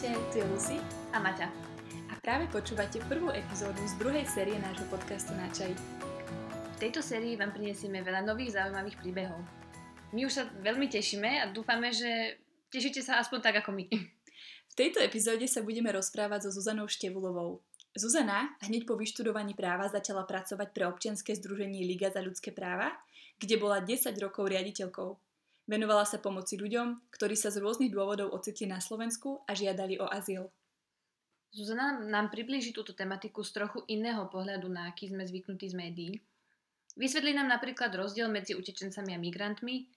Ahojte, tu je Lucy a Maťa. A práve počúvate prvú epizódu z druhej série nášho podcastu Na čaj. V tejto sérii vám prinesieme veľa nových zaujímavých príbehov. My už sa veľmi tešíme a dúfame, že tešíte sa aspoň tak ako my. V tejto epizóde sa budeme rozprávať so Zuzanou Števulovou. Zuzana hneď po vyštudovaní práva začala pracovať pre občianske združenie Liga za ľudské práva, kde bola 10 rokov riaditeľkou. Venovala sa pomoci ľuďom, ktorí sa z rôznych dôvodov ocitli na Slovensku a žiadali o azyl. Zuzana nám priblíži túto tematiku z trochu iného pohľadu, na aký sme zvyknutí z médií. Vysvetlí nám napríklad rozdiel medzi utečencami a migrantmi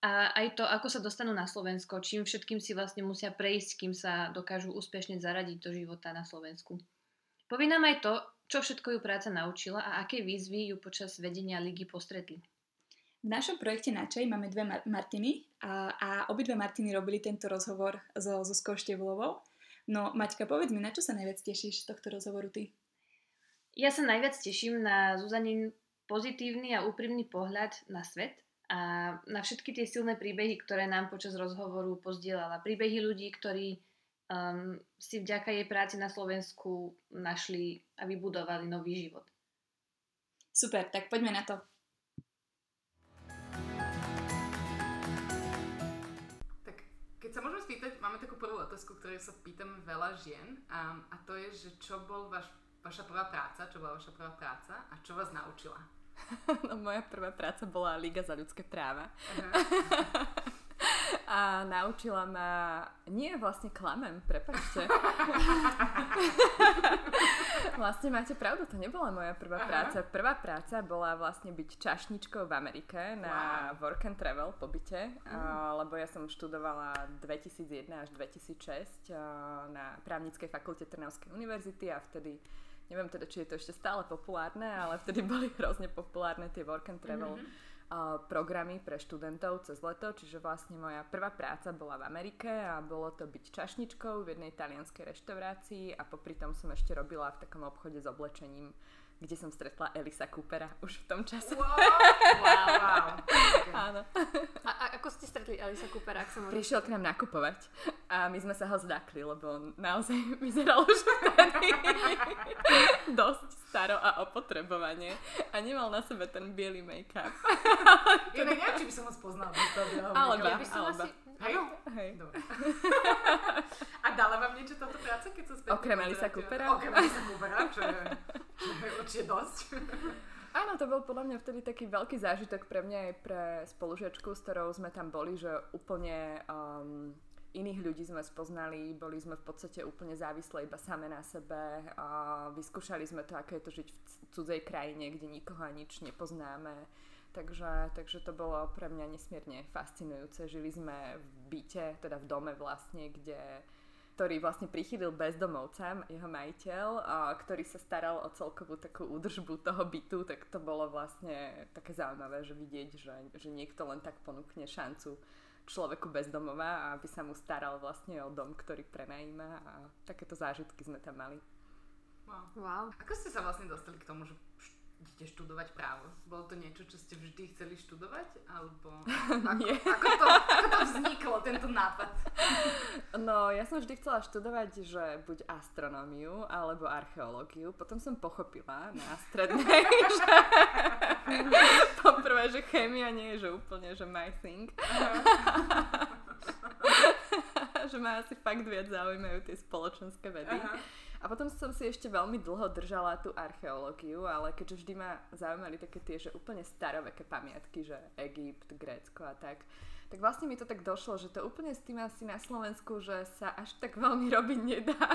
a aj to, ako sa dostanú na Slovensko, čím všetkým si vlastne musia prejsť, kým sa dokážu úspešne zaradiť do života na Slovensku. Povie nám aj to, čo všetko ju práca naučila a aké výzvy ju počas vedenia ligy postretli. V našom projekte Načej máme dve Mar- Martiny a, a obidve Martiny robili tento rozhovor so Zuzkou Števlovou. No Maťka, povedz mi, na čo sa najviac tešíš z tohto rozhovoru ty? Ja sa najviac teším na Zuzanin pozitívny a úprimný pohľad na svet a na všetky tie silné príbehy, ktoré nám počas rozhovoru pozdielala. Príbehy ľudí, ktorí um, si vďaka jej práci na Slovensku našli a vybudovali nový život. Super, tak poďme na to. Keď sa môžeme spýtať, máme takú prvú otázku, ktorú sa pýtame veľa žien a, a to je, že čo bol vaš, vaša prvá práca, čo bola vaša prvá práca a čo vás naučila? No, moja prvá práca bola Liga za ľudské práva. Uh-huh. A naučila ma... Nie, vlastne klamem, prepačte. vlastne máte pravdu, to nebola moja prvá Aha. práca. Prvá práca bola vlastne byť čašničkou v Amerike na wow. work and travel pobyte, mm. lebo ja som študovala 2001 až 2006 uh, na právnickej fakulte Trnavskej univerzity a vtedy neviem teda, či je to ešte stále populárne, ale vtedy boli hrozne populárne tie work and travel mm-hmm programy pre študentov cez leto, čiže vlastne moja prvá práca bola v Amerike a bolo to byť čašničkou v jednej talianskej reštaurácii a popri tom som ešte robila v takom obchode s oblečením kde som stretla Elisa Coopera už v tom čase. Wow, wow, wow. Okay. Áno. A, a ako ste stretli Elisa Coopera, ak som Prišiel k nám nakupovať a my sme sa ho zdakli, lebo on naozaj vyzeral už vtedy dosť staro a opotrebovanie a nemal na sebe ten biely make-up. ja neviem, či by som ho spoznala bez toho bieleho Alebo, ja by som. Asi... Hej? Hej. Dobre. a dala vám niečo táto práca, keď sa späť Okrem Elisa Coopera? Okrem Elisa Coopera, čo je určite dosť. Áno, to bol podľa mňa vtedy taký veľký zážitok pre mňa aj pre spolužiačku, s ktorou sme tam boli, že úplne um, iných ľudí sme spoznali, boli sme v podstate úplne závislé iba same na sebe a vyskúšali sme to, aké je to žiť v cudzej krajine, kde nikoho a nič nepoznáme. Takže, takže to bolo pre mňa nesmierne fascinujúce. Žili sme v byte, teda v dome vlastne, kde ktorý vlastne prichylil bezdomovcam, jeho majiteľ, a, ktorý sa staral o celkovú takú údržbu toho bytu, tak to bolo vlastne také zaujímavé, že vidieť, že, že niekto len tak ponúkne šancu človeku bezdomova, aby sa mu staral vlastne o dom, ktorý prenajíma a takéto zážitky sme tam mali. Wow. wow. Ako ste sa vlastne dostali k tomu, že idete študovať právo? Bolo to niečo, čo ste vždy chceli študovať? Alebo ako, ako, to, ako to vzniklo, tento nápad? No, ja som vždy chcela študovať, že buď astronómiu, alebo archeológiu. Potom som pochopila na strednej, že poprvé, že chémia nie je že úplne, že my thing. že ma asi fakt viac zaujímajú tie spoločenské vedy. Aha. A potom som si ešte veľmi dlho držala tú archeológiu, ale keďže vždy ma zaujímali také tie, že úplne staroveké pamiatky, že Egypt, Grécko a tak, tak vlastne mi to tak došlo, že to úplne s tým asi na Slovensku, že sa až tak veľmi robiť nedá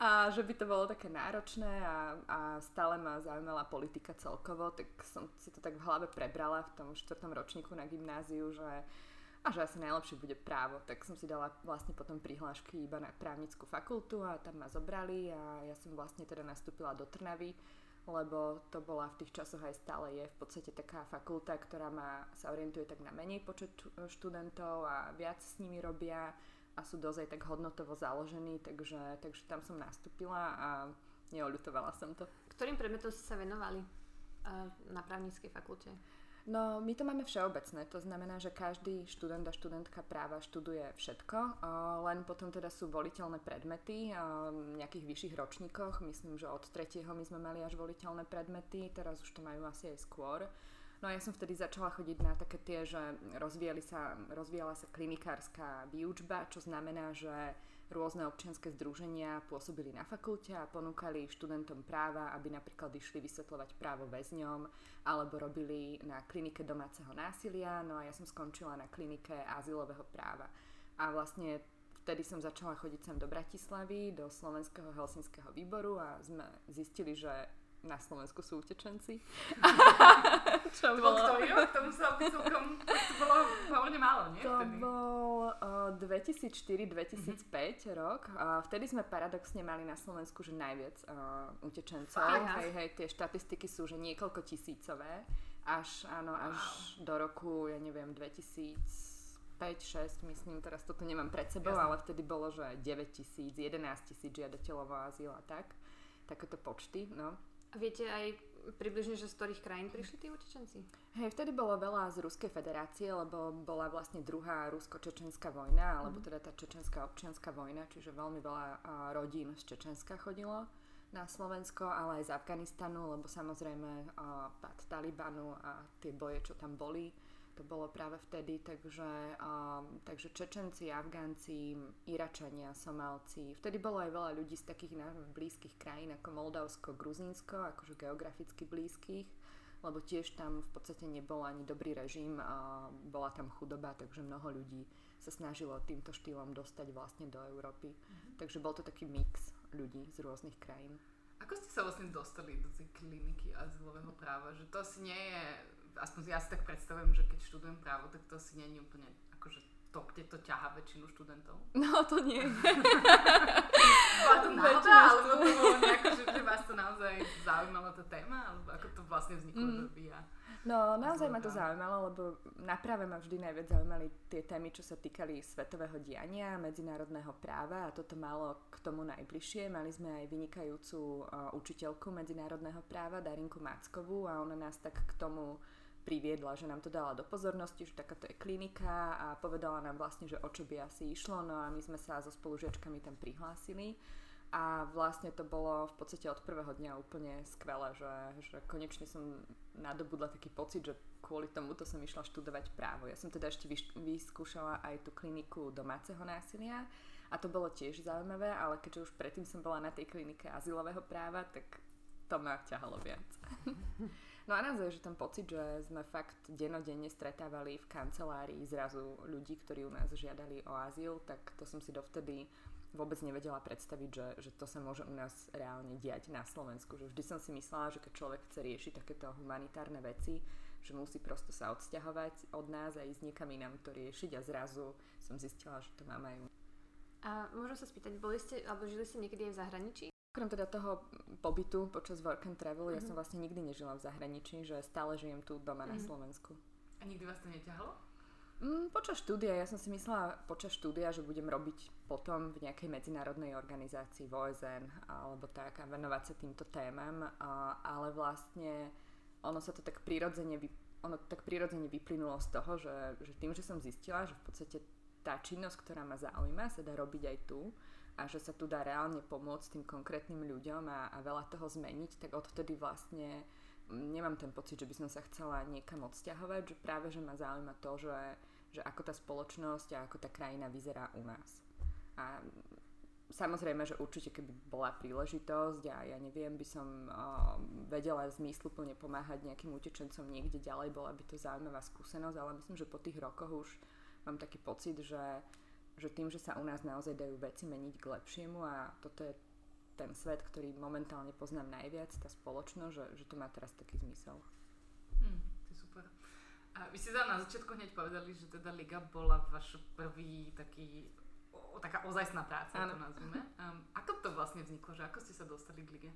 a že by to bolo také náročné a, a stále ma zaujímala politika celkovo, tak som si to tak v hlave prebrala v tom štvrtom ročníku na gymnáziu, že a že asi najlepšie bude právo, tak som si dala vlastne potom prihlášky iba na právnickú fakultu a tam ma zobrali a ja som vlastne teda nastúpila do Trnavy, lebo to bola v tých časoch aj stále je v podstate taká fakulta, ktorá má, sa orientuje tak na menej počet študentov a viac s nimi robia a sú dosť aj tak hodnotovo založení, takže, takže tam som nastúpila a neoľutovala som to. Ktorým predmetom ste sa venovali na právnickej fakulte? No, my to máme všeobecné, to znamená, že každý študent a študentka práva študuje všetko, len potom teda sú voliteľné predmety v nejakých vyšších ročníkoch. Myslím, že od tretieho my sme mali až voliteľné predmety, teraz už to majú asi aj skôr. No a ja som vtedy začala chodiť na také tie, že sa, rozvíjala sa klinikárska výučba, čo znamená, že rôzne občianske združenia pôsobili na fakulte a ponúkali študentom práva, aby napríklad išli vysvetľovať právo väzňom alebo robili na klinike domáceho násilia. No a ja som skončila na klinike azylového práva. A vlastne vtedy som začala chodiť sem do Bratislavy, do Slovenského helsinského výboru a sme zistili, že na Slovensku sú utečenci. Čo to bolo? To bol to muselo byť celkom, to bolo pomerne málo, nie? To vtedy? bol uh, 2004-2005 mm-hmm. rok. Uh, vtedy sme paradoxne mali na Slovensku, že najviac uh, utečencov. Aha. Hej, hej, tie štatistiky sú, že niekoľko tisícové. Až, áno, až wow. do roku, ja neviem, 2000 5-6, myslím, teraz toto nemám pred sebou, Jasne. ale vtedy bolo, že 9 tisíc, 11 tisíc žiadateľov o azyl a tak. Takéto počty, no. A viete aj približne, že z ktorých krajín prišli tí utečenci? Hej, vtedy bolo veľa z Ruskej federácie, lebo bola vlastne druhá rusko-čečenská vojna, alebo mhm. teda tá čečenská občianská vojna, čiže veľmi veľa rodín z Čečenska chodilo na Slovensko, ale aj z Afganistanu, lebo samozrejme pad Talibanu a tie boje, čo tam boli, to bolo práve vtedy, takže, um, takže Čečenci, Afgánci, Iračania, Somálci, vtedy bolo aj veľa ľudí z takých blízkych krajín ako Moldavsko, Gruzínsko, akože geograficky blízkych, lebo tiež tam v podstate nebol ani dobrý režim a bola tam chudoba, takže mnoho ľudí sa snažilo týmto štýlom dostať vlastne do Európy. Mm-hmm. Takže bol to taký mix ľudí z rôznych krajín. Ako ste sa vlastne dostali do tej kliniky azylového práva? Že to asi nie je aspoň ja si tak predstavujem, že keď študujem právo, tak to asi nie je úplne akože to, kde to ťaha väčšinu študentov. No to nie. Bola to náhoda, alebo to bolo nejako, že, že vás to naozaj zaujímala tá téma, alebo ako to vlastne vzniklo, mm. že No, naozaj ma to zaujímalo, lebo na práve ma vždy najviac zaujímali tie témy, čo sa týkali svetového diania, medzinárodného práva a toto malo k tomu najbližšie. Mali sme aj vynikajúcu uh, učiteľku medzinárodného práva, Darinku Mackovú a ona nás tak k tomu priviedla, že nám to dala do pozornosti, že takáto je klinika a povedala nám vlastne, že o čo by asi išlo, no a my sme sa so spolužiačkami tam prihlásili a vlastne to bolo v podstate od prvého dňa úplne skvelé, že, že konečne som nadobudla taký pocit, že kvôli tomuto som išla študovať právo. Ja som teda ešte vyskúšala aj tú kliniku domáceho násilia a to bolo tiež zaujímavé, ale keďže už predtým som bola na tej klinike azylového práva, tak to ma ťahalo viac. No a naozaj, že ten pocit, že sme fakt denodenne stretávali v kancelárii zrazu ľudí, ktorí u nás žiadali o azyl, tak to som si dovtedy vôbec nevedela predstaviť, že, že to sa môže u nás reálne diať na Slovensku. Že vždy som si myslela, že keď človek chce riešiť takéto humanitárne veci, že musí prosto sa odsťahovať od nás a ísť niekam inám to riešiť a zrazu som zistila, že to máme aj A môžem sa spýtať, boli ste, alebo žili ste niekedy aj v zahraničí? Okrem teda toho pobytu počas work and travel, mm-hmm. ja som mhm. vlastne nikdy nežila v zahraničí, že stále žijem tu doma mm-hmm. na mhm. Slovensku. A nikdy vás to neťahalo? Mm, počas štúdia, ja som si myslela počas štúdia, že budem robiť potom v nejakej medzinárodnej organizácii v OSN alebo tak a venovať sa týmto témam, a, ale vlastne ono sa to tak prirodzene, ono tak prirodzene vyplynulo z toho, že, že tým, že som zistila, že v podstate tá činnosť, ktorá ma zaujíma, sa dá robiť aj tu a že sa tu dá reálne pomôcť tým konkrétnym ľuďom a, a veľa toho zmeniť, tak odvtedy vlastne nemám ten pocit, že by som sa chcela niekam odsťahovať, že práve, že ma zaujíma to, že, že ako tá spoločnosť a ako tá krajina vyzerá u nás. A samozrejme, že určite keby bola príležitosť a ja neviem, by som uh, vedela zmysluplne pomáhať nejakým utečencom niekde ďalej, bola by to zaujímavá skúsenosť, ale myslím, že po tých rokoch už mám taký pocit, že že tým, že sa u nás naozaj dajú veci meniť k lepšiemu a toto je ten svet, ktorý momentálne poznám najviac, tá spoločnosť, že, že to má teraz taký zmysel. Hmm, to je super. A vy ste na začiatku hneď povedali, že teda Liga bola váš prvý taký, o, taká ozajstná práca, ano. to nazvime. Um, ako to vlastne vzniklo, že ako ste sa dostali k Lige?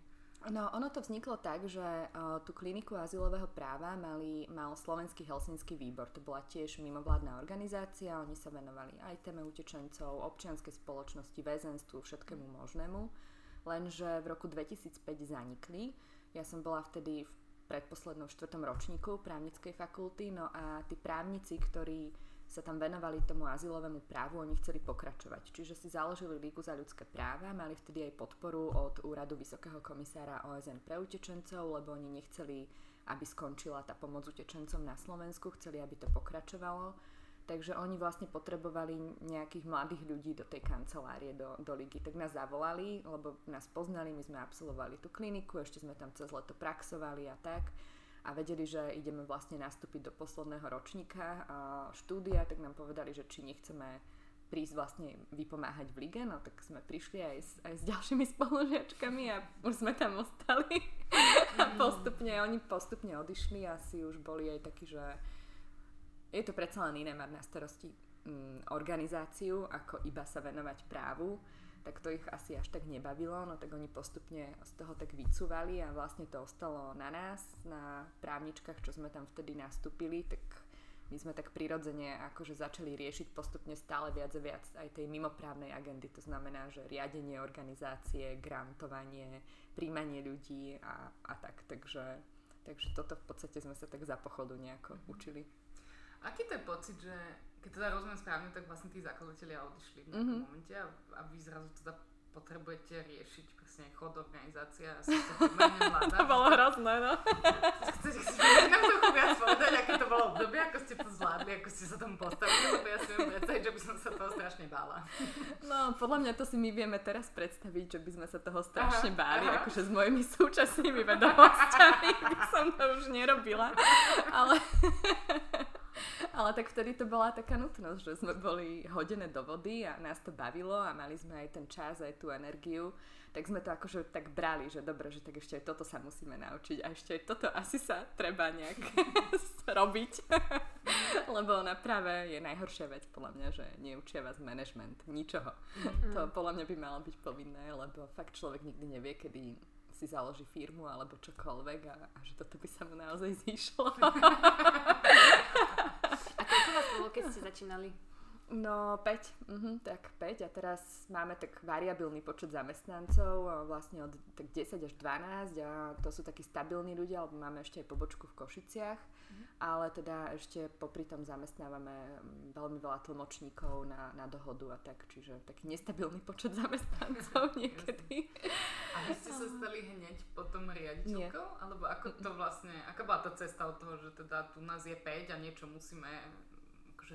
No, ono to vzniklo tak, že uh, tú kliniku azylového práva mali, mal Slovenský helsinský výbor. To bola tiež mimovládna organizácia, oni sa venovali aj téme utečencov, občianskej spoločnosti, väzenstvu, všetkému možnému. Lenže v roku 2005 zanikli. Ja som bola vtedy v predposlednom štvrtom ročníku právnickej fakulty, no a tí právnici, ktorí sa tam venovali tomu azylovému právu, oni chceli pokračovať. Čiže si založili Lígu za ľudské práva, mali vtedy aj podporu od úradu Vysokého komisára OSN pre utečencov, lebo oni nechceli, aby skončila tá pomoc utečencom na Slovensku, chceli, aby to pokračovalo. Takže oni vlastne potrebovali nejakých mladých ľudí do tej kancelárie, do, do ligy. Tak nás zavolali, lebo nás poznali, my sme absolvovali tú kliniku, ešte sme tam cez leto praxovali a tak a vedeli, že ideme vlastne nastúpiť do posledného ročníka štúdia, tak nám povedali, že či nechceme prísť vlastne vypomáhať v lige, no tak sme prišli aj s, aj s ďalšími spolužiačkami a už sme tam ostali. a postupne, oni postupne odišli a si už boli aj takí, že je to predsa len iné mať na starosti mm, organizáciu, ako iba sa venovať právu tak to ich asi až tak nebavilo, no tak oni postupne z toho tak vycúvali a vlastne to ostalo na nás, na právničkách, čo sme tam vtedy nastúpili, tak my sme tak prirodzene akože začali riešiť postupne stále viac a viac aj tej mimoprávnej agendy. To znamená, že riadenie organizácie, grantovanie, príjmanie ľudí a, a tak. Takže, takže toto v podstate sme sa tak za pochodu nejako mm-hmm. učili. Aký to je pocit, že keď teda rozumiem správne, tak vlastne tí zakladatelia odišli v nejakom mm-hmm. momente a, a vy zrazu teda potrebujete riešiť presne chod organizácia a mladá. to bolo hrozné, no. Chcete, chcete nám trochu viac povedať, aké to bolo obdobie, ako ste to zvládli, ako ste sa tomu postavili, lebo ja si viem predstaviť, že by som sa toho strašne bála. No, podľa mňa to si my vieme teraz predstaviť, že by sme sa toho strašne aha, báli, aha. akože s mojimi súčasnými vedomosťami by som to už nerobila, ale ale tak vtedy to bola taká nutnosť, že sme boli hodené do vody a nás to bavilo a mali sme aj ten čas, aj tú energiu, tak sme to akože tak brali, že dobre, že tak ešte aj toto sa musíme naučiť a ešte aj toto asi sa treba nejak robiť. Lebo ona práve je najhoršia vec podľa mňa, že neučia vás management, ničoho. To podľa mňa by malo byť povinné, lebo fakt človek nikdy nevie, kedy si založí firmu alebo čokoľvek a, a že toto by sa mu naozaj zišlo. Bolo, keď ste začínali? No 5, mhm, tak 5 a teraz máme tak variabilný počet zamestnancov, vlastne od tak 10 až 12 a to sú takí stabilní ľudia, alebo máme ešte aj pobočku v Košiciach, mm. ale teda ešte popri tom zamestnávame mm, veľmi veľa tlmočníkov na, na dohodu a tak, čiže taký nestabilný počet zamestnancov niekedy. a vy ste sa stali hneď potom riaditeľkou? Alebo ako to vlastne, aká bola tá cesta od toho, že teda tu nás je 5 a niečo musíme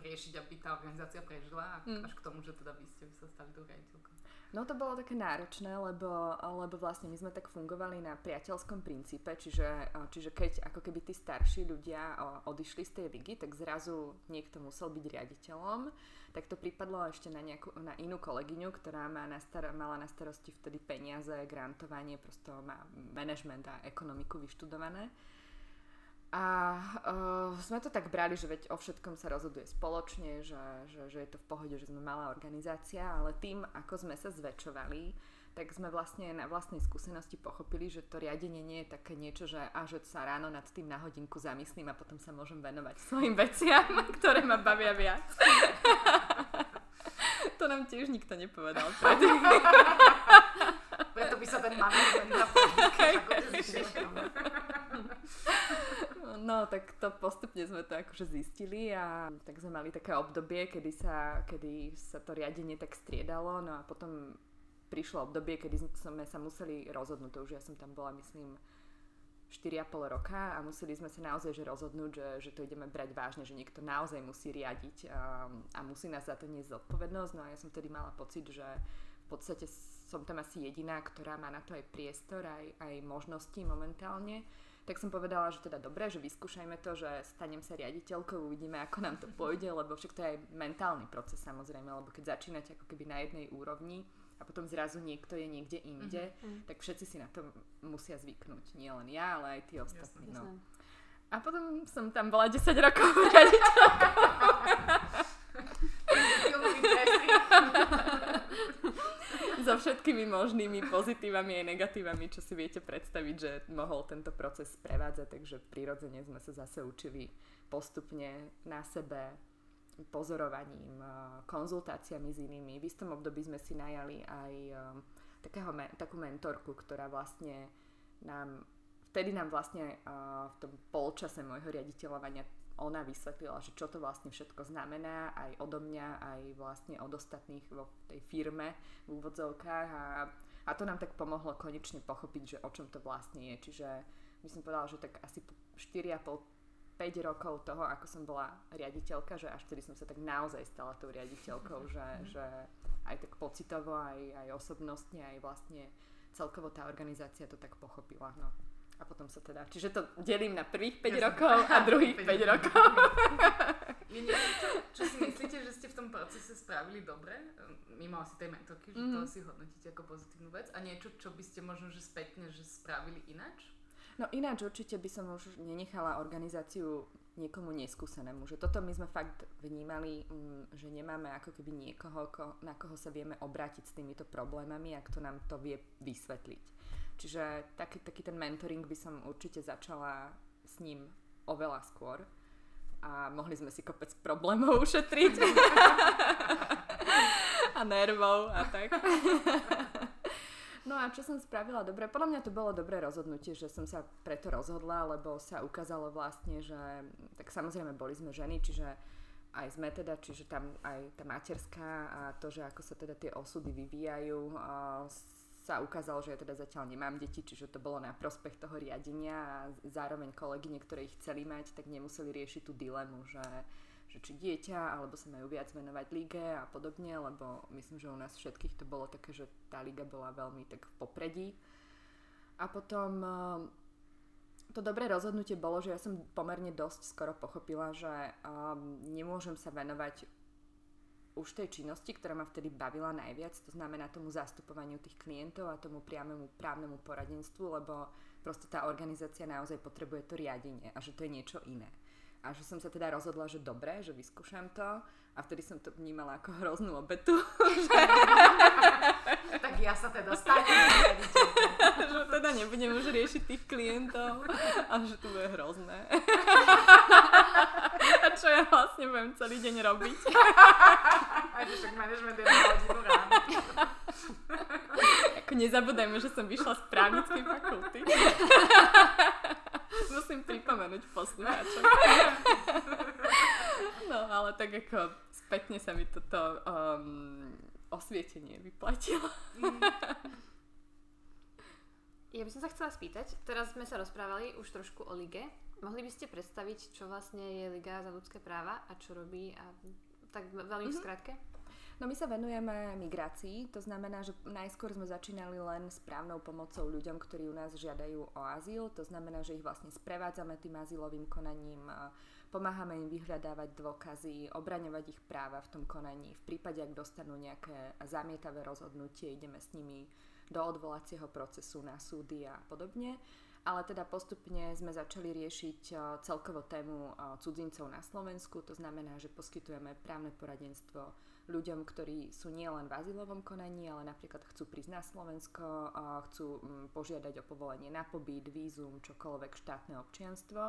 riešiť, aby tá organizácia prežila, mm. až k tomu, že teda vy ste sa stali tou riaditeľkou? No to bolo také náročné, lebo, lebo vlastne my sme tak fungovali na priateľskom princípe, čiže, čiže keď ako keby tí starší ľudia odišli z tej ligy, tak zrazu niekto musel byť riaditeľom, tak to pripadlo ešte na, nejakú, na inú kolegyňu, ktorá má na star- mala na starosti vtedy peniaze, grantovanie, prosto má management a ekonomiku vyštudované. A uh, sme to tak brali, že veď o všetkom sa rozhoduje spoločne, že, že, že je to v pohode, že sme malá organizácia, ale tým, ako sme sa zväčšovali, tak sme vlastne na vlastnej skúsenosti pochopili, že to riadenie nie je také niečo, že a že sa ráno nad tým na hodinku zamyslím a potom sa môžem venovať svojim veciam, ktoré ma bavia viac. to nám tiež nikto nepovedal. Preto by sa ten management na No, tak to postupne sme to akože zistili a tak sme mali také obdobie, kedy sa, kedy sa to riadenie tak striedalo, no a potom prišlo obdobie, kedy sme sa museli rozhodnúť, to už ja som tam bola, myslím, 4,5 roka a museli sme sa naozaj že rozhodnúť, že, že to ideme brať vážne, že niekto naozaj musí riadiť a, a musí nás za to niesť zodpovednosť. No a ja som tedy mala pocit, že v podstate som tam asi jediná, ktorá má na to aj priestor, aj, aj možnosti momentálne tak som povedala, že teda dobre, že vyskúšajme to, že stanem sa riaditeľkou, uvidíme, ako nám to pôjde, lebo však to je aj mentálny proces samozrejme, lebo keď začínate ako keby na jednej úrovni a potom zrazu niekto je niekde inde, mm-hmm. tak všetci si na to musia zvyknúť. Nie len ja, ale aj tí ostatní. No. A potom som tam bola 10 rokov riaditeľkou. so všetkými možnými pozitívami aj negatívami, čo si viete predstaviť, že mohol tento proces prevádzať, takže prirodzene sme sa zase učili postupne na sebe pozorovaním, konzultáciami s inými. V istom období sme si najali aj takého, takú mentorku, ktorá vlastne nám vtedy nám vlastne uh, v tom polčase môjho riaditeľovania ona vysvetlila, že čo to vlastne všetko znamená aj odo mňa, aj vlastne od ostatných vo tej firme v úvodzovkách a, a to nám tak pomohlo konečne pochopiť, že o čom to vlastne je. Čiže by som povedala, že tak asi 4,5 5 rokov toho, ako som bola riaditeľka, že až vtedy som sa tak naozaj stala tou riaditeľkou, že, že aj tak pocitovo, aj, aj osobnostne, aj vlastne celkovo tá organizácia to tak pochopila. No. A potom sa teda, čiže to delím na prvých 5 ja rokov a druhých 5, 5 rokov. Je niečo, čo si myslíte, že ste v tom procese spravili dobre? Mimo asi tej mentorky, že mm-hmm. to mhm. si hodnotíte ako pozitívnu vec. A niečo, čo by ste možno že spätne že spravili ináč? No ináč určite by som už nenechala organizáciu niekomu neskúsenému. Že toto my sme fakt vnímali, mm, že nemáme ako keby niekoho, na koho sa vieme obrátiť s týmito problémami a kto nám to vie vysvetliť. Čiže taký, taký ten mentoring by som určite začala s ním oveľa skôr a mohli sme si kopec problémov ušetriť a nervov a tak. No a čo som spravila dobre? Podľa mňa to bolo dobré rozhodnutie, že som sa preto rozhodla, lebo sa ukázalo vlastne, že tak samozrejme boli sme ženy, čiže aj sme teda, čiže tam aj tá materská a to, že ako sa teda tie osudy vyvíjajú, sa ukázalo, že ja teda zatiaľ nemám deti, čiže to bolo na prospech toho riadenia a zároveň kolegyne, ktoré ich chceli mať, tak nemuseli riešiť tú dilemu, že že či dieťa, alebo sa majú viac venovať lige a podobne, lebo myslím, že u nás všetkých to bolo také, že tá liga bola veľmi tak v popredí. A potom eh, to dobré rozhodnutie bolo, že ja som pomerne dosť skoro pochopila, že um, nemôžem sa venovať už tej činnosti, ktorá ma vtedy bavila najviac, to znamená tomu zastupovaniu tých klientov a tomu priamému právnemu poradenstvu, lebo proste tá organizácia naozaj potrebuje to riadenie a že to je niečo iné. A že som sa teda rozhodla, že dobre, že vyskúšam to. A vtedy som to vnímala ako hroznú obetu. tak ja sa teda stanem Že teda nebudem už riešiť tých klientov. A že to bude hrozné. čo ja vlastne budem celý deň robiť. A že však management je hodinu ráno. Ako nezabudajme, že som vyšla z právnickej fakulty. Musím pripomenúť poslucháčom. no, ale tak ako spätne sa mi toto um, osvietenie vyplatilo. ja by som sa chcela spýtať, teraz sme sa rozprávali už trošku o lige. Mohli by ste predstaviť, čo vlastne je Liga za ľudské práva a čo robí? A tak veľmi v skratke? No my sa venujeme migrácii, to znamená, že najskôr sme začínali len s právnou pomocou ľuďom, ktorí u nás žiadajú o azyl, to znamená, že ich vlastne sprevádzame tým azylovým konaním, pomáhame im vyhľadávať dôkazy, obraňovať ich práva v tom konaní. V prípade, ak dostanú nejaké zamietavé rozhodnutie, ideme s nimi do odvolacieho procesu na súdy a podobne ale teda postupne sme začali riešiť celkovo tému cudzincov na Slovensku, to znamená, že poskytujeme právne poradenstvo ľuďom, ktorí sú nielen v azylovom konaní, ale napríklad chcú prísť na Slovensko, a chcú mm, požiadať o povolenie na pobyt, vízum, čokoľvek štátne občianstvo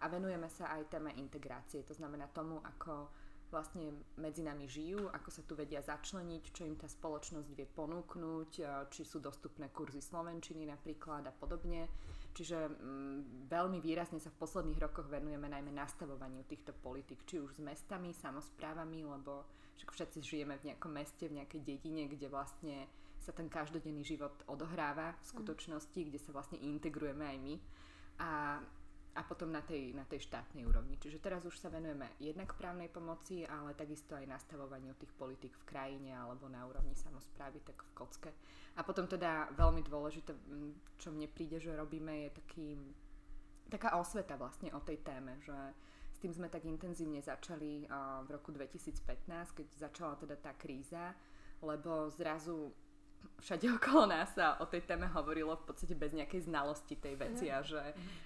a venujeme sa aj téme integrácie, to znamená tomu, ako vlastne medzi nami žijú, ako sa tu vedia začleniť, čo im tá spoločnosť vie ponúknuť, či sú dostupné kurzy slovenčiny napríklad a podobne. Čiže mm, veľmi výrazne sa v posledných rokoch venujeme najmä nastavovaniu týchto politik, či už s mestami, samozprávami, lebo však všetci žijeme v nejakom meste, v nejakej dedine, kde vlastne sa ten každodenný život odohráva v skutočnosti, mm. kde sa vlastne integrujeme aj my. A a potom na tej, na tej štátnej úrovni. Čiže teraz už sa venujeme jednak právnej pomoci, ale takisto aj nastavovaniu tých politik v krajine alebo na úrovni samozprávy, tak v kocke. A potom teda veľmi dôležité, čo mne príde, že robíme, je taký, taká osveta vlastne o tej téme, že s tým sme tak intenzívne začali v roku 2015, keď začala teda tá kríza, lebo zrazu všade okolo nás sa o tej téme hovorilo v podstate bez nejakej znalosti tej veci a že,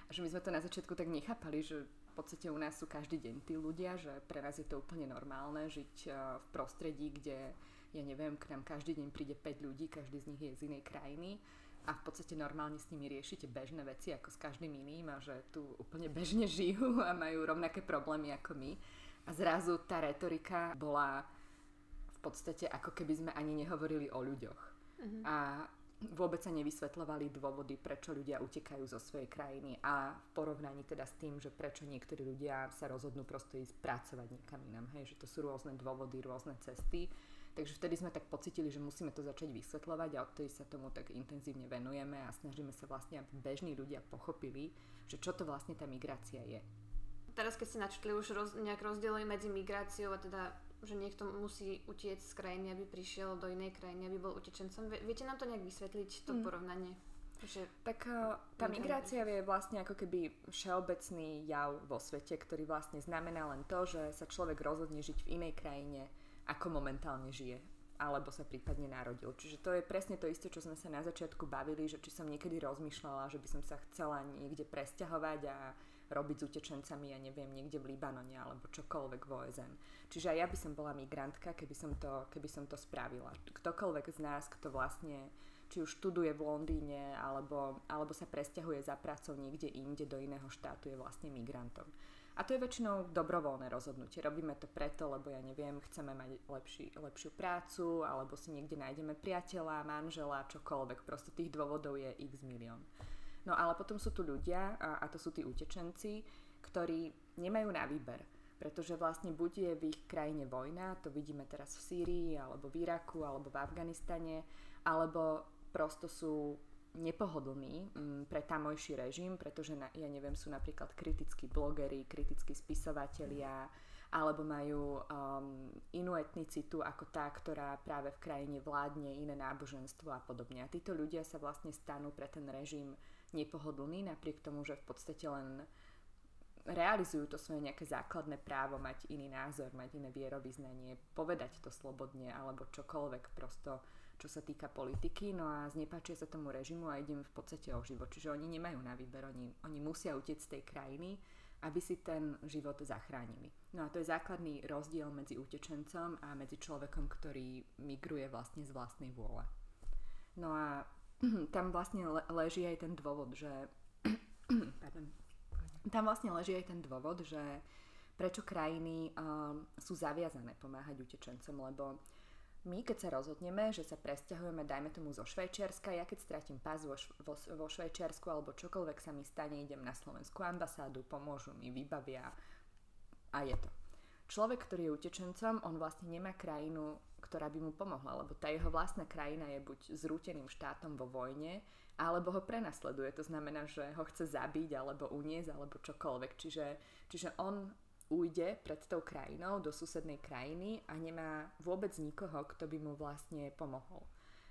a že my sme to na začiatku tak nechápali, že v podstate u nás sú každý deň tí ľudia, že pre nás je to úplne normálne žiť eh, v prostredí, kde ja neviem, k nám každý deň príde 5 ľudí, každý z nich je z inej krajiny a v podstate normálne s nimi riešite bežné veci ako s každým iným a že tu úplne bežne žijú a majú rovnaké problémy ako my. A zrazu tá retorika bola v podstate ako keby sme ani nehovorili o ľuďoch. Uh-huh. A vôbec sa nevysvetľovali dôvody, prečo ľudia utekajú zo svojej krajiny a v porovnaní teda s tým, že prečo niektorí ľudia sa rozhodnú prosto ísť pracovať niekam inám, hej, že to sú rôzne dôvody, rôzne cesty. Takže vtedy sme tak pocitili, že musíme to začať vysvetľovať a odtedy sa tomu tak intenzívne venujeme a snažíme sa vlastne, aby bežní ľudia pochopili, že čo to vlastne tá migrácia je. Teraz keď ste načutli už roz, nejak rozdiely medzi migráciou a teda že niekto musí utiecť z krajiny, aby prišiel do inej krajiny, aby bol utečencom. Viete nám to nejak vysvetliť, to mm. porovnanie? Že... Tak eh, tá migrácia je vlastne ako keby všeobecný jav vo svete, ktorý vlastne znamená len to, že sa človek rozhodne žiť v inej krajine, ako momentálne žije alebo sa prípadne narodil. Čiže to je presne to isté, čo sme sa na začiatku bavili, že či som niekedy rozmýšľala, že by som sa chcela niekde presťahovať a robiť s utečencami, ja neviem, niekde v Libanone alebo čokoľvek v OSN. Čiže aj ja by som bola migrantka, keby som to, keby som to spravila. Ktokoľvek z nás, kto vlastne či už študuje v Londýne alebo, alebo sa presťahuje za prácou niekde inde do iného štátu, je vlastne migrantom. A to je väčšinou dobrovoľné rozhodnutie. Robíme to preto, lebo ja neviem, chceme mať lepší, lepšiu prácu, alebo si niekde nájdeme priateľa, manžela, čokoľvek. Proste tých dôvodov je x milión. No ale potom sú tu ľudia, a, a to sú tí utečenci, ktorí nemajú na výber. Pretože vlastne buď je v ich krajine vojna, to vidíme teraz v Sýrii, alebo v Iraku, alebo v Afganistane, alebo prosto sú nepohodlní m, pre tamojší režim, pretože na, ja neviem, sú napríklad kritickí blogeri, kritickí spisovatelia, alebo majú um, inú etnicitu ako tá, ktorá práve v krajine vládne, iné náboženstvo a podobne. A títo ľudia sa vlastne stanú pre ten režim nepohodlní, napriek tomu, že v podstate len realizujú to svoje nejaké základné právo mať iný názor, mať iné vierovýznanie, povedať to slobodne alebo čokoľvek prosto, čo sa týka politiky, no a znepáčia sa tomu režimu a idem v podstate o život. Čiže oni nemajú na výber, oni, oni musia utiecť z tej krajiny, aby si ten život zachránili. No a to je základný rozdiel medzi utečencom a medzi človekom, ktorý migruje vlastne z vlastnej vôle. No a tam vlastne le- leží aj ten dôvod, že pardon, tam vlastne leží aj ten dôvod, že prečo krajiny um, sú zaviazané pomáhať utečencom, lebo my, keď sa rozhodneme, že sa presťahujeme, dajme tomu zo Švajčiarska, ja keď stratím pás vo, vo, vo Švajčiarsku alebo čokoľvek sa mi stane, idem na slovenskú ambasádu, pomôžu mi, vybavia a je to. Človek, ktorý je utečencom, on vlastne nemá krajinu, ktorá by mu pomohla, lebo tá jeho vlastná krajina je buď zrúteným štátom vo vojne, alebo ho prenasleduje. To znamená, že ho chce zabiť, alebo uniesť, alebo čokoľvek. Čiže, čiže on ujde pred tou krajinou do susednej krajiny a nemá vôbec nikoho, kto by mu vlastne pomohol.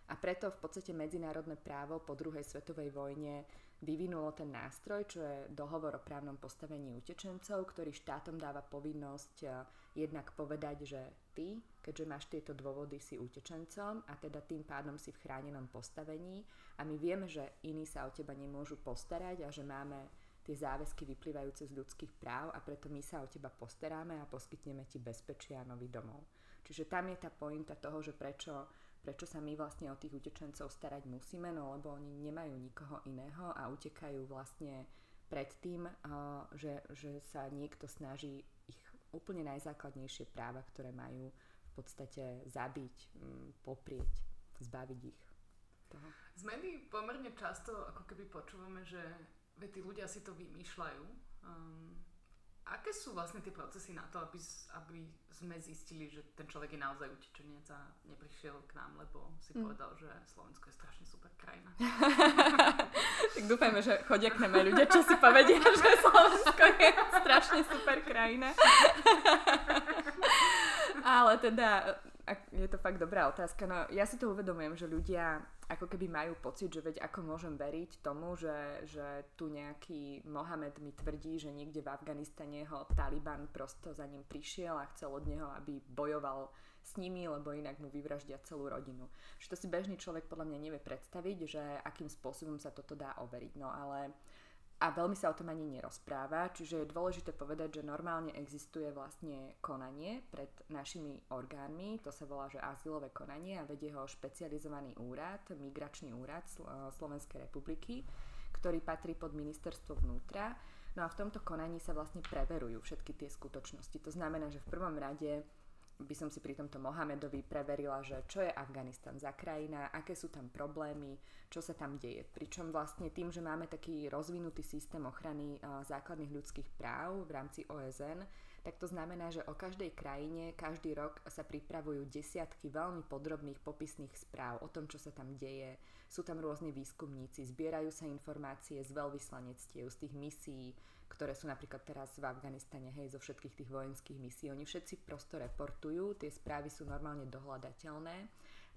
A preto v podstate medzinárodné právo po druhej svetovej vojne vyvinulo ten nástroj, čo je dohovor o právnom postavení utečencov, ktorý štátom dáva povinnosť eh, jednak povedať, že ty, keďže máš tieto dôvody, si utečencom a teda tým pádom si v chránenom postavení a my vieme, že iní sa o teba nemôžu postarať a že máme tie záväzky vyplývajúce z ľudských práv a preto my sa o teba postaráme a poskytneme ti bezpečie a nový domov. Čiže tam je tá pointa toho, že prečo, prečo sa my vlastne o tých utečencov starať musíme, no lebo oni nemajú nikoho iného a utekajú vlastne pred tým, že, že sa niekto snaží ich úplne najzákladnejšie práva, ktoré majú v podstate zabiť, poprieť, zbaviť ich. Toho. Z pomerne často ako keby počúvame, že tí ľudia si to vymýšľajú. Um, aké sú vlastne tie procesy na to, aby, aby sme zistili, že ten človek je naozaj utečenec a neprišiel k nám, lebo si mm. povedal, že Slovensko je strašne super krajina. tak dúfajme, že chodia k nám ľudia, čo si povedia, že Slovensko je strašne super krajina. Ale teda, je to fakt dobrá otázka. No, ja si to uvedomujem, že ľudia ako keby majú pocit, že veď ako môžem veriť tomu, že, že tu nejaký Mohamed mi tvrdí, že niekde v Afganistane ho Taliban prosto za ním prišiel a chcel od neho, aby bojoval s nimi, lebo inak mu vyvraždia celú rodinu. Že to si bežný človek podľa mňa nevie predstaviť, že akým spôsobom sa toto dá overiť. No ale a veľmi sa o tom ani nerozpráva, čiže je dôležité povedať, že normálne existuje vlastne konanie pred našimi orgánmi, to sa volá, že azylové konanie a vedie ho špecializovaný úrad, migračný úrad Slovenskej republiky, ktorý patrí pod ministerstvo vnútra. No a v tomto konaní sa vlastne preverujú všetky tie skutočnosti. To znamená, že v prvom rade by som si pri tomto Mohamedovi preverila, že čo je Afganistan za krajina, aké sú tam problémy, čo sa tam deje. Pričom vlastne tým, že máme taký rozvinutý systém ochrany základných ľudských práv v rámci OSN, tak to znamená, že o každej krajine každý rok sa pripravujú desiatky veľmi podrobných popisných správ o tom, čo sa tam deje. Sú tam rôzni výskumníci, zbierajú sa informácie z veľvyslanectiev, z tých misií, ktoré sú napríklad teraz v Afganistane, hej, zo všetkých tých vojenských misií. Oni všetci prosto reportujú, tie správy sú normálne dohľadateľné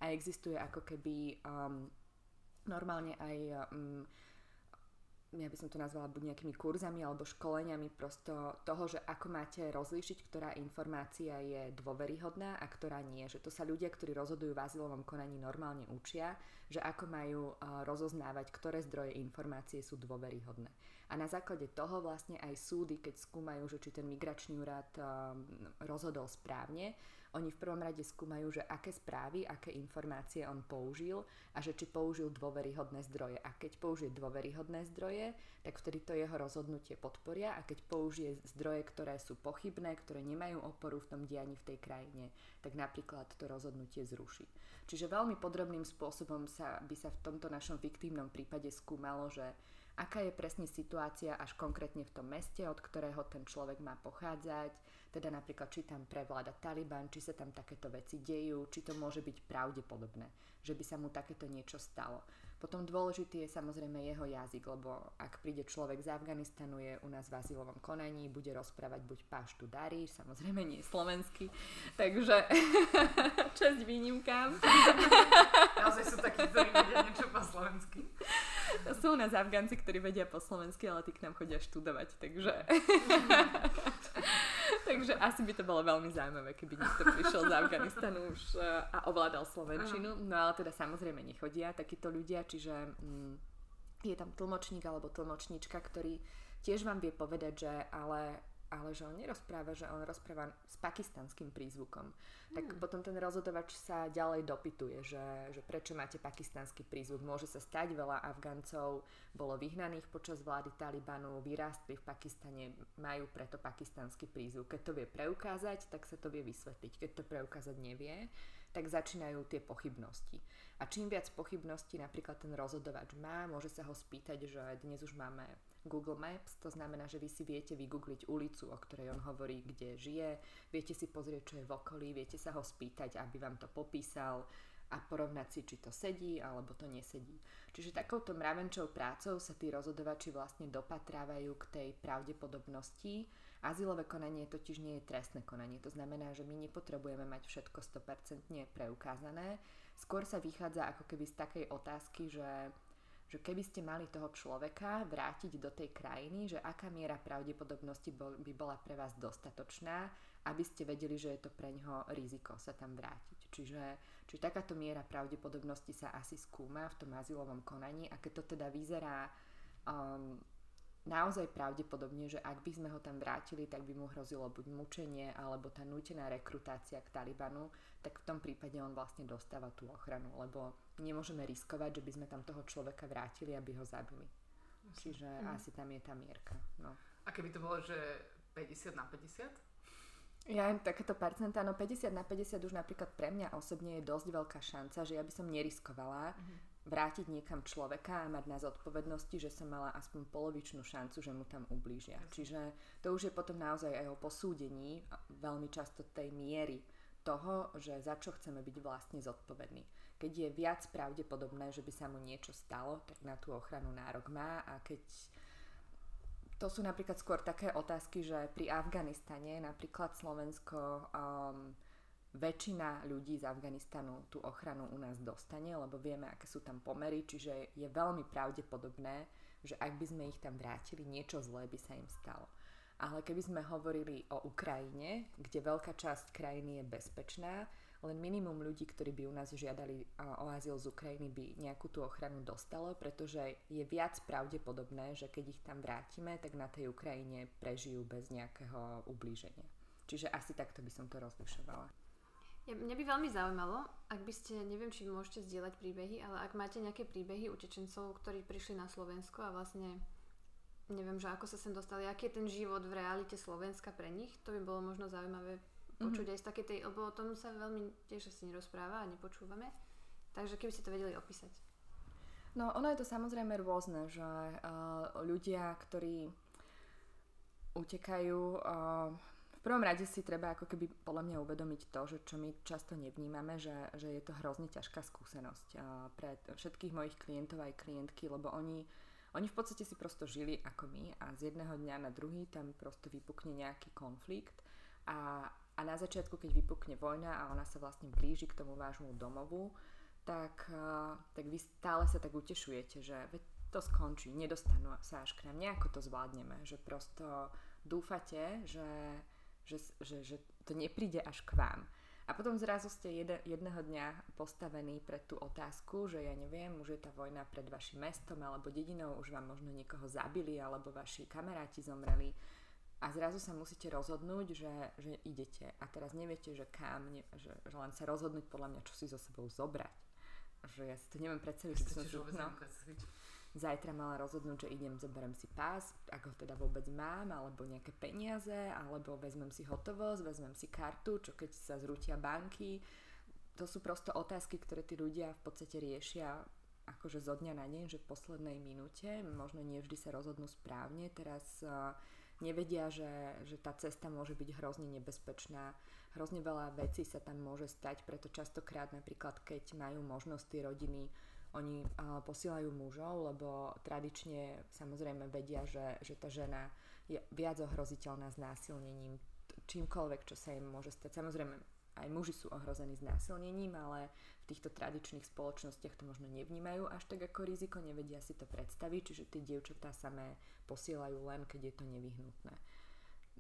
a existuje ako keby um, normálne aj um, ja by som to nazvala buď nejakými kurzami alebo školeniami prosto toho, že ako máte rozlíšiť, ktorá informácia je dôveryhodná a ktorá nie. Že to sa ľudia, ktorí rozhodujú v azylovom konaní normálne učia, že ako majú uh, rozoznávať, ktoré zdroje informácie sú dôveryhodné. A na základe toho vlastne aj súdy, keď skúmajú, že či ten migračný úrad um, rozhodol správne, oni v prvom rade skúmajú, že aké správy, aké informácie on použil a že či použil dôveryhodné zdroje. A keď použije dôveryhodné zdroje, tak vtedy to jeho rozhodnutie podporia a keď použije zdroje, ktoré sú pochybné, ktoré nemajú oporu v tom dianí v tej krajine, tak napríklad to rozhodnutie zruší. Čiže veľmi podrobným spôsobom sa, by sa v tomto našom fiktívnom prípade skúmalo, že aká je presne situácia až konkrétne v tom meste, od ktorého ten človek má pochádzať, teda napríklad či tam prevláda Taliban, či sa tam takéto veci dejú, či to môže byť pravdepodobné, že by sa mu takéto niečo stalo. Potom dôležitý je samozrejme jeho jazyk, lebo ak príde človek z Afganistanu, je u nás v azylovom konaní, bude rozprávať buď paštu darí, samozrejme nie slovensky, takže časť výnimkám. Naozaj sú takí, ktorí vedia niečo po slovensky. Sú u nás Afgánci, ktorí vedia po slovensky, ale tí k nám chodia študovať, takže... Takže asi by to bolo veľmi zaujímavé, keby niekto prišiel z Afganistanu už e, a ovládal Slovenčinu. No ale teda samozrejme nechodia takíto ľudia, čiže mm, je tam tlmočník alebo tlmočníčka, ktorý tiež vám vie povedať, že ale ale že on nerozpráva, že on rozpráva s pakistanským prízvukom. Hmm. Tak potom ten rozhodovač sa ďalej dopytuje, že, že prečo máte pakistanský prízvuk. Môže sa stať, veľa Afgancov bolo vyhnaných počas vlády Talibanu, vyrástli v Pakistane, majú preto pakistanský prízvuk. Keď to vie preukázať, tak sa to vie vysvetliť. Keď to preukázať nevie, tak začínajú tie pochybnosti. A čím viac pochybností napríklad ten rozhodovač má, môže sa ho spýtať, že dnes už máme Google Maps, to znamená, že vy si viete vygoogliť ulicu, o ktorej on hovorí, kde žije, viete si pozrieť, čo je v okolí, viete sa ho spýtať, aby vám to popísal a porovnať si, či to sedí alebo to nesedí. Čiže takouto mravenčou prácou sa tí rozhodovači vlastne dopatrávajú k tej pravdepodobnosti. Azylové konanie totiž nie je trestné konanie, to znamená, že my nepotrebujeme mať všetko 100% preukázané. Skôr sa vychádza ako keby z takej otázky, že že keby ste mali toho človeka vrátiť do tej krajiny, že aká miera pravdepodobnosti by bola pre vás dostatočná, aby ste vedeli, že je to pre ňoho riziko sa tam vrátiť. Čiže, čiže takáto miera pravdepodobnosti sa asi skúma v tom azylovom konaní a keď to teda vyzerá um, naozaj pravdepodobne, že ak by sme ho tam vrátili, tak by mu hrozilo buď mučenie alebo tá nútená rekrutácia k Talibanu, tak v tom prípade on vlastne dostáva tú ochranu, lebo nemôžeme riskovať, že by sme tam toho človeka vrátili, aby ho zabili. Čiže mm. asi tam je tá mierka. No. A keby to bolo, že 50 na 50? Ja takéto percentá, no 50 na 50 už napríklad pre mňa osobne je dosť veľká šanca, že ja by som neriskovala mm-hmm vrátiť niekam človeka a mať na zodpovednosti, že som mala aspoň polovičnú šancu, že mu tam ublížia. Čiže to už je potom naozaj aj o posúdení veľmi často tej miery toho, že za čo chceme byť vlastne zodpovední. Keď je viac pravdepodobné, že by sa mu niečo stalo, tak na tú ochranu nárok má a keď to sú napríklad skôr také otázky, že pri Afganistane napríklad Slovensko um, väčšina ľudí z Afganistanu tú ochranu u nás dostane, lebo vieme, aké sú tam pomery, čiže je veľmi pravdepodobné, že ak by sme ich tam vrátili, niečo zlé by sa im stalo. Ale keby sme hovorili o Ukrajine, kde veľká časť krajiny je bezpečná, len minimum ľudí, ktorí by u nás žiadali o azyl z Ukrajiny, by nejakú tú ochranu dostalo, pretože je viac pravdepodobné, že keď ich tam vrátime, tak na tej Ukrajine prežijú bez nejakého ublíženia. Čiže asi takto by som to rozlišovala. Ja, mňa by veľmi zaujímalo, ak by ste, neviem, či môžete zdieľať príbehy, ale ak máte nejaké príbehy utečencov, ktorí prišli na Slovensko a vlastne neviem, že ako sa sem dostali, aký je ten život v realite Slovenska pre nich, to by bolo možno zaujímavé počuť mm-hmm. aj z takej tej, lebo o tom sa veľmi tiež asi nerozpráva a nepočúvame. Takže keby ste to vedeli opísať. No, ono je to samozrejme rôzne, že uh, ľudia, ktorí utekajú, uh, v prvom rade si treba ako keby podľa mňa uvedomiť to, že čo my často nevnímame, že, že je to hrozne ťažká skúsenosť uh, pre všetkých mojich klientov aj klientky, lebo oni oni v podstate si prosto žili ako my a z jedného dňa na druhý tam prosto vypukne nejaký konflikt a, a na začiatku, keď vypukne vojna a ona sa vlastne blíži k tomu vášmu domovu, tak, tak vy stále sa tak utešujete, že to skončí, nedostanú sa až k nám, nejako to zvládneme, že prosto dúfate, že, že, že, že to nepríde až k vám. A potom zrazu ste jedného dňa postavení pred tú otázku, že ja neviem, už je tá vojna pred vašim mestom alebo dedinou, už vám možno niekoho zabili alebo vaši kamaráti zomreli a zrazu sa musíte rozhodnúť, že, že idete. A teraz neviete, že kam, ne, že, že len sa rozhodnúť podľa mňa, čo si so sebou zobrať. Že ja si to neviem predstaviť, som si... No, zajtra mala rozhodnúť, že idem, zoberiem si pás, ako ho teda vôbec mám, alebo nejaké peniaze, alebo vezmem si hotovosť, vezmem si kartu, čo keď sa zrútia banky. To sú prosto otázky, ktoré tí ľudia v podstate riešia akože zo dňa na deň, že v poslednej minúte, možno nie vždy sa rozhodnú správne, teraz uh, nevedia, že, že tá cesta môže byť hrozne nebezpečná, hrozne veľa vecí sa tam môže stať, preto častokrát napríklad, keď majú možnosť tie rodiny oni uh, posielajú mužov, lebo tradične samozrejme vedia, že, že tá žena je viac ohroziteľná s násilnením, čímkoľvek, čo sa im môže stať. Samozrejme, aj muži sú ohrození s násilnením, ale v týchto tradičných spoločnostiach to možno nevnímajú až tak ako riziko, nevedia si to predstaviť, čiže tie dievčatá samé posielajú len, keď je to nevyhnutné.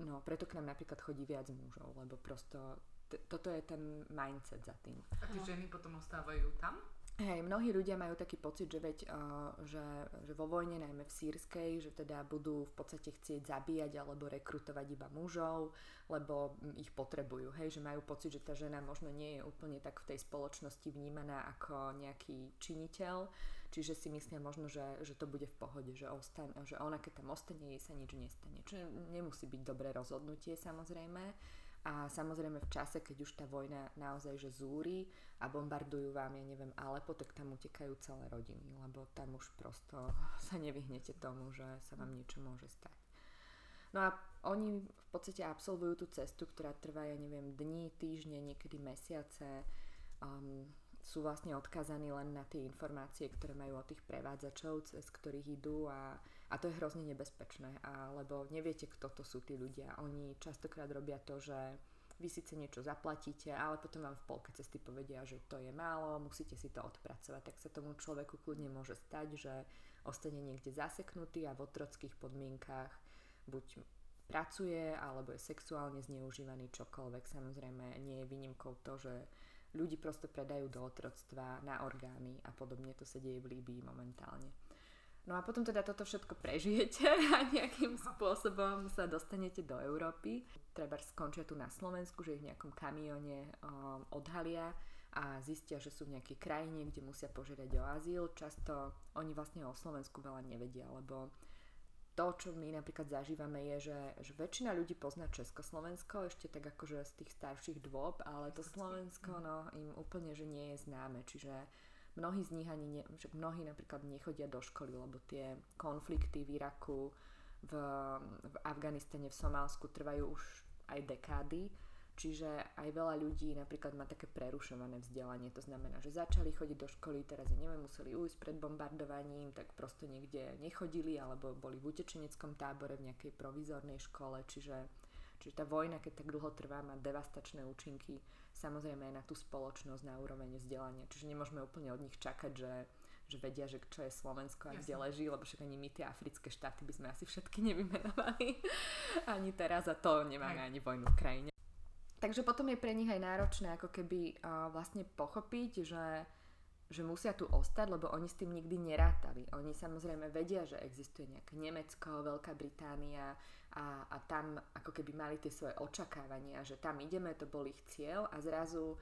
No, preto k nám napríklad chodí viac mužov, lebo prosto t- toto je ten mindset za tým. A tie ženy potom ostávajú tam? Hej, mnohí ľudia majú taký pocit, že veď, uh, že, že vo vojne, najmä v sírskej, že teda budú v podstate chcieť zabíjať alebo rekrutovať iba mužov, lebo ich potrebujú, hej, že majú pocit, že tá žena možno nie je úplne tak v tej spoločnosti vnímaná ako nejaký činiteľ, čiže si myslia možno, že, že to bude v pohode, že, ostan- že ona keď tam ostane, jej sa nič nestane. Čo nemusí byť dobré rozhodnutie samozrejme, a samozrejme v čase, keď už tá vojna naozaj že zúri a bombardujú vám, ja neviem, Alepo, tak tam utekajú celé rodiny, lebo tam už prosto sa nevyhnete tomu, že sa vám niečo môže stať. No a oni v podstate absolvujú tú cestu, ktorá trvá, ja neviem, dní, týždne, niekedy mesiace. Um, sú vlastne odkazaní len na tie informácie, ktoré majú od tých prevádzačov, cez ktorých idú a a to je hrozne nebezpečné, lebo neviete, kto to sú tí ľudia. Oni častokrát robia to, že vy síce niečo zaplatíte, ale potom vám v polke cesty povedia, že to je málo, musíte si to odpracovať. Tak sa tomu človeku kľudne môže stať, že ostane niekde zaseknutý a v otrockých podmienkách buď pracuje, alebo je sexuálne zneužívaný čokoľvek. Samozrejme nie je výnimkou to, že ľudí prosto predajú do otroctva na orgány a podobne to sa deje v Líbii momentálne. No a potom teda toto všetko prežijete a nejakým spôsobom sa dostanete do Európy. Treba skončia tu na Slovensku, že ich v nejakom kamione um, odhalia a zistia, že sú v nejakej krajine, kde musia požiadať o azyl. Často oni vlastne o Slovensku veľa nevedia, lebo to, čo my napríklad zažívame, je, že, že väčšina ľudí pozná Československo, ešte tak akože z tých starších dôb, ale to Slovensko no, im úplne že nie je známe. Čiže mnohí z nich ani ne, že mnohí napríklad nechodia do školy, lebo tie konflikty v Iraku, v, v Afganistane, v Somálsku trvajú už aj dekády, čiže aj veľa ľudí napríklad má také prerušované vzdelanie, to znamená, že začali chodiť do školy, teraz je neviem, museli ujsť pred bombardovaním, tak prosto niekde nechodili alebo boli v utečeneckom tábore v nejakej provizornej škole, čiže, čiže tá vojna, keď tak dlho trvá, má devastačné účinky samozrejme aj na tú spoločnosť, na úroveň vzdelania. Čiže nemôžeme úplne od nich čakať, že, že vedia, že čo je Slovensko a kde leží, lebo však ani my tie africké štáty by sme asi všetky nevymenovali ani teraz a to nemáme aj. ani vojnu v krajine. Takže potom je pre nich aj náročné ako keby uh, vlastne pochopiť, že že musia tu ostať, lebo oni s tým nikdy nerátali. Oni samozrejme vedia, že existuje nejaké Nemecko, Veľká Británia a, a tam ako keby mali tie svoje očakávania, že tam ideme, to bol ich cieľ a zrazu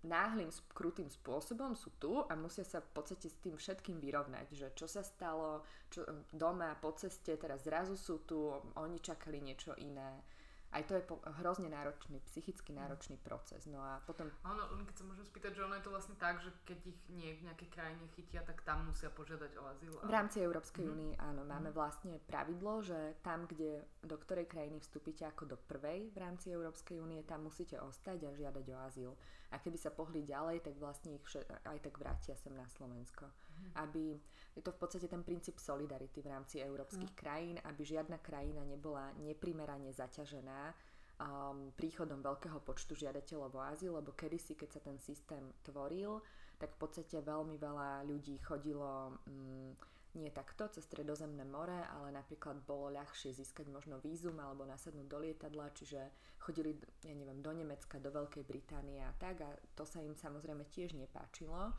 náhlým, krutým spôsobom sú tu a musia sa v podstate s tým všetkým vyrovnať, že čo sa stalo čo, doma po ceste, teraz zrazu sú tu, oni čakali niečo iné aj to je po, hrozne náročný, psychicky náročný proces. No a potom... Ono, keď sa môžem spýtať, že ono je to vlastne tak, že keď ich nie v nejakej krajine chytia, tak tam musia požiadať o azyl. V rámci Európskej mm-hmm. únie, áno, máme mm-hmm. vlastne pravidlo, že tam, kde do ktorej krajiny vstúpite ako do prvej v rámci Európskej únie, tam musíte ostať a žiadať o azyl. A keby sa pohli ďalej, tak vlastne ich aj tak vrátia sem na Slovensko. Mm-hmm. Aby, je to v podstate ten princíp solidarity v rámci európskych mm-hmm. krajín, aby žiadna krajina nebola neprimerane zaťažená um, príchodom veľkého počtu žiadateľov o azyl, lebo kedysi, keď sa ten systém tvoril, tak v podstate veľmi veľa ľudí chodilo um, nie takto cez stredozemné more, ale napríklad bolo ľahšie získať možno vízum alebo nasadnúť do lietadla, čiže chodili, ja neviem, do Nemecka, do Veľkej Británie a tak a to sa im samozrejme tiež nepáčilo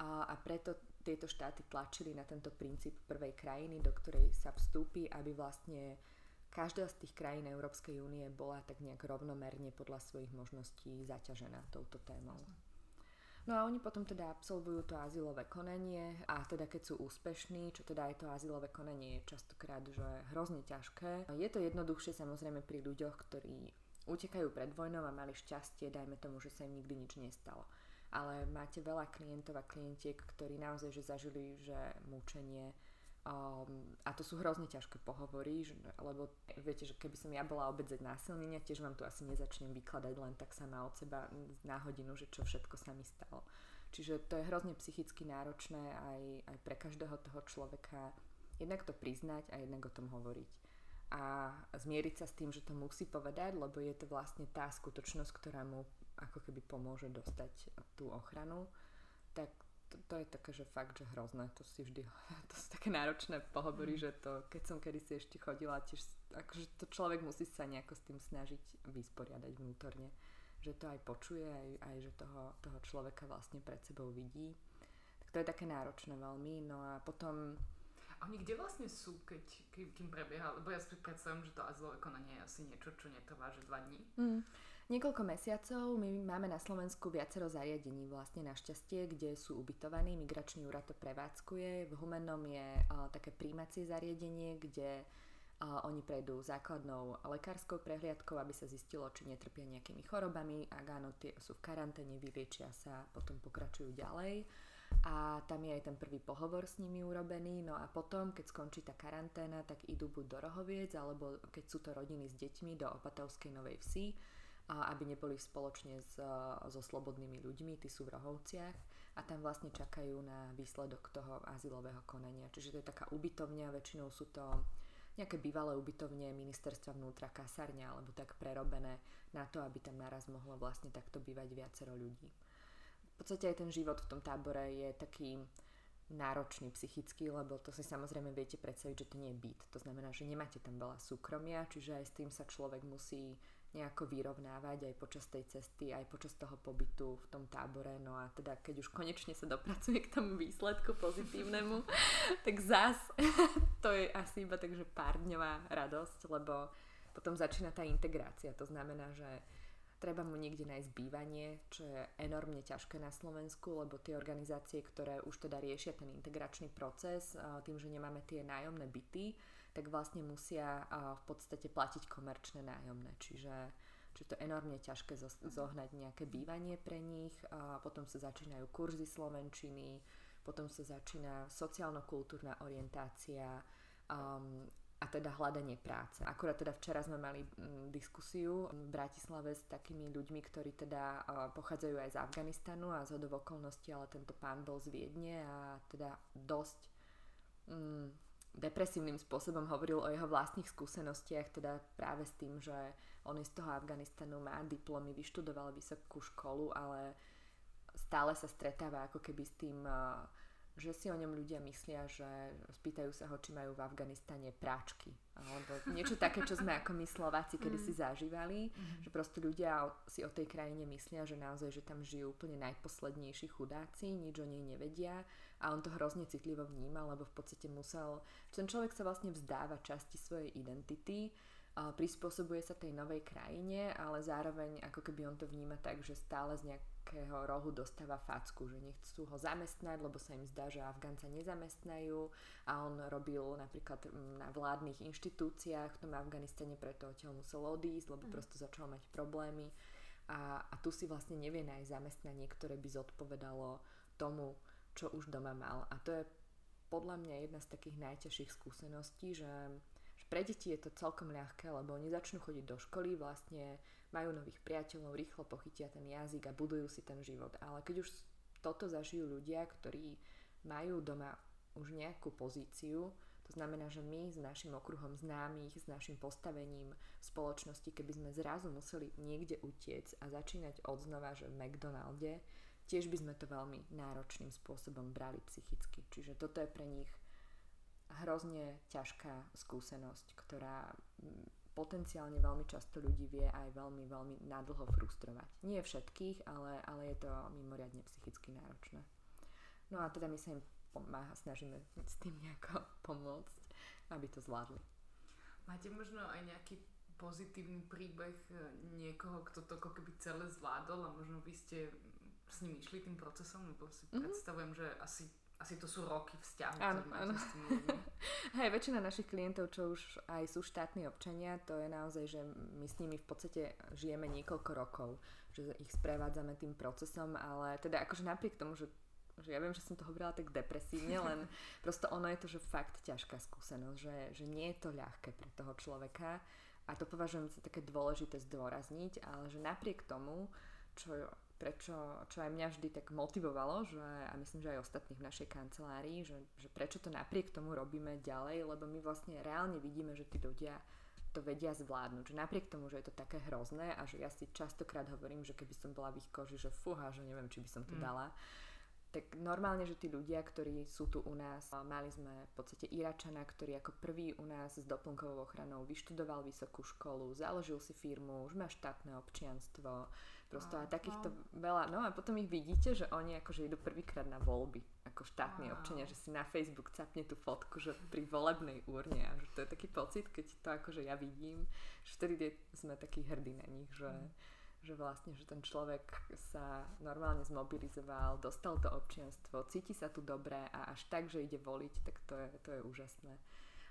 a, a preto tieto štáty tlačili na tento princíp prvej krajiny, do ktorej sa vstúpi, aby vlastne každá z tých krajín Európskej únie bola tak nejak rovnomerne podľa svojich možností zaťažená touto témou. No a oni potom teda absolvujú to azylové konanie a teda keď sú úspešní, čo teda aj to azylové konanie je častokrát, že hrozne ťažké. Je to jednoduchšie samozrejme pri ľuďoch, ktorí utekajú pred vojnou a mali šťastie, dajme tomu, že sa im nikdy nič nestalo. Ale máte veľa klientov a klientiek, ktorí naozaj že zažili, že mučenie, Um, a to sú hrozne ťažké pohovory, že, lebo viete, že keby som ja bola obedzeť násilnenia, tiež vám tu asi nezačnem vykladať len tak sama od seba na hodinu, že čo všetko sa mi stalo. Čiže to je hrozne psychicky náročné aj, aj pre každého toho človeka jednak to priznať a jednak o tom hovoriť. A zmieriť sa s tým, že to musí povedať, lebo je to vlastne tá skutočnosť, ktorá mu ako keby pomôže dostať tú ochranu, tak to, to je také, že fakt, že hrozné, to si vždy, to sú také náročné pohovory, mm. že to, keď som kedysi ešte chodila, tiež, akože to človek musí sa nejako s tým snažiť vysporiadať vnútorne, že to aj počuje, aj, aj že toho, toho človeka vlastne pred sebou vidí. Tak to je také náročné veľmi, no a potom... A oni kde vlastne sú, keď, kým prebieha? Lebo ja si predstavím, že to azylové konanie je asi niečo, čo netrvá, že dva dní. Mm niekoľko mesiacov. My máme na Slovensku viacero zariadení vlastne našťastie, kde sú ubytovaní. Migračný úrad to prevádzkuje. V Humennom je uh, také príjmacie zariadenie, kde uh, oni prejdú základnou lekárskou prehliadkou, aby sa zistilo, či netrpia nejakými chorobami. Ak áno, tie sú v karanténe, vyliečia sa, potom pokračujú ďalej a tam je aj ten prvý pohovor s nimi urobený, no a potom, keď skončí tá karanténa, tak idú buď do Rohoviec, alebo keď sú to rodiny s deťmi, do Opatovskej Novej Vsi, aby neboli spoločne s, so slobodnými ľuďmi, tí sú v Rohovciach a tam vlastne čakajú na výsledok toho azylového konania. Čiže to je taká ubytovňa, väčšinou sú to nejaké bývalé ubytovne ministerstva vnútra, kasárňa alebo tak prerobené na to, aby tam naraz mohlo vlastne takto bývať viacero ľudí. V podstate aj ten život v tom tábore je taký náročný psychicky, lebo to si samozrejme viete predstaviť, že to nie je byt. To znamená, že nemáte tam veľa súkromia, čiže aj s tým sa človek musí nejako vyrovnávať aj počas tej cesty, aj počas toho pobytu v tom tábore. No a teda keď už konečne sa dopracuje k tomu výsledku pozitívnemu, tak zás to je asi iba takže pár dňová radosť, lebo potom začína tá integrácia. To znamená, že treba mu niekde nájsť bývanie, čo je enormne ťažké na Slovensku, lebo tie organizácie, ktoré už teda riešia ten integračný proces, tým, že nemáme tie nájomné byty, tak vlastne musia v podstate platiť komerčné nájomné. Čiže, čiže to je enormne ťažké zohnať nejaké bývanie pre nich. A potom sa začínajú kurzy slovenčiny, potom sa začína sociálno-kultúrna orientácia um, a teda hľadanie práce. Akurát teda včera sme mali diskusiu v Bratislave s takými ľuďmi, ktorí teda pochádzajú aj z Afganistanu a z okolností, ale tento pán bol z Viedne a teda dosť depresívnym spôsobom hovoril o jeho vlastných skúsenostiach, teda práve s tým, že on z toho Afganistanu má diplomy, vyštudoval vysokú školu, ale stále sa stretáva ako keby s tým uh, že si o ňom ľudia myslia, že spýtajú sa ho, či majú v Afganistane práčky. Alebo niečo také, čo sme ako my Slováci kedy si mm. zažívali, mm-hmm. že proste ľudia si o tej krajine myslia, že naozaj, že tam žijú úplne najposlednejší chudáci, nič o nej nevedia a on to hrozne citlivo vníma, lebo v podstate musel, ten človek sa vlastne vzdáva časti svojej identity, prispôsobuje sa tej novej krajine, ale zároveň ako keby on to vníma tak, že stále z nejak, nejakého rohu dostáva facku, že nechcú ho zamestnať, lebo sa im zdá, že Afgánca nezamestnajú a on robil napríklad na vládnych inštitúciách v tom Afganistane, preto odtiaľ musel odísť, lebo mm. prosto začal mať problémy a, a tu si vlastne nevie nájsť zamestnanie, ktoré by zodpovedalo tomu, čo už doma mal. A to je podľa mňa jedna z takých najťažších skúseností, že, pre deti je to celkom ľahké, lebo oni začnú chodiť do školy, vlastne majú nových priateľov, rýchlo pochytia ten jazyk a budujú si ten život. Ale keď už toto zažijú ľudia, ktorí majú doma už nejakú pozíciu, to znamená, že my s našim okruhom známych, s našim postavením v spoločnosti, keby sme zrazu museli niekde utiec a začínať od znova, že v McDonalde, tiež by sme to veľmi náročným spôsobom brali psychicky. Čiže toto je pre nich hrozne ťažká skúsenosť, ktorá potenciálne veľmi často ľudí vie aj veľmi, veľmi nadlho frustrovať. Nie všetkých, ale, ale je to mimoriadne psychicky náročné. No a teda my sa im pomáha, snažíme s tým nejako pomôcť, aby to zvládli. Máte možno aj nejaký pozitívny príbeh e, niekoho, kto to ako keby celé zvládol a možno vy ste s ním išli tým procesom, lebo si mm-hmm. predstavujem, že asi asi to sú roky vzťahu, áno, áno. s tými Hej, väčšina našich klientov, čo už aj sú štátni občania, to je naozaj, že my s nimi v podstate žijeme niekoľko rokov, že ich sprevádzame tým procesom, ale teda akože napriek tomu, že že ja viem, že som to hovorila tak depresívne, len prosto ono je to, že fakt ťažká skúsenosť, že, že nie je to ľahké pre toho človeka a to považujem za také dôležité zdôrazniť, ale že napriek tomu, čo prečo, čo aj mňa vždy tak motivovalo, že, a myslím, že aj ostatných v našej kancelárii, že, že prečo to napriek tomu robíme ďalej, lebo my vlastne reálne vidíme, že tí ľudia to vedia zvládnuť. Že napriek tomu, že je to také hrozné a že ja si častokrát hovorím, že keby som bola v ich koži, že fúha, že neviem, či by som to mm. dala, tak normálne, že tí ľudia, ktorí sú tu u nás, mali sme v podstate Iračana, ktorý ako prvý u nás s doplnkovou ochranou vyštudoval vysokú školu, založil si firmu, už má štátne občianstvo, prosto a takýchto veľa, no a potom ich vidíte, že oni akože idú prvýkrát na voľby, ako štátni wow. občania, že si na Facebook capne tú fotku, že pri volebnej úrne a že to je taký pocit, keď to akože ja vidím, že vtedy sme takí hrdí na nich, že mm že vlastne, že ten človek sa normálne zmobilizoval, dostal to občianstvo, cíti sa tu dobre a až tak, že ide voliť, tak to je, to je úžasné.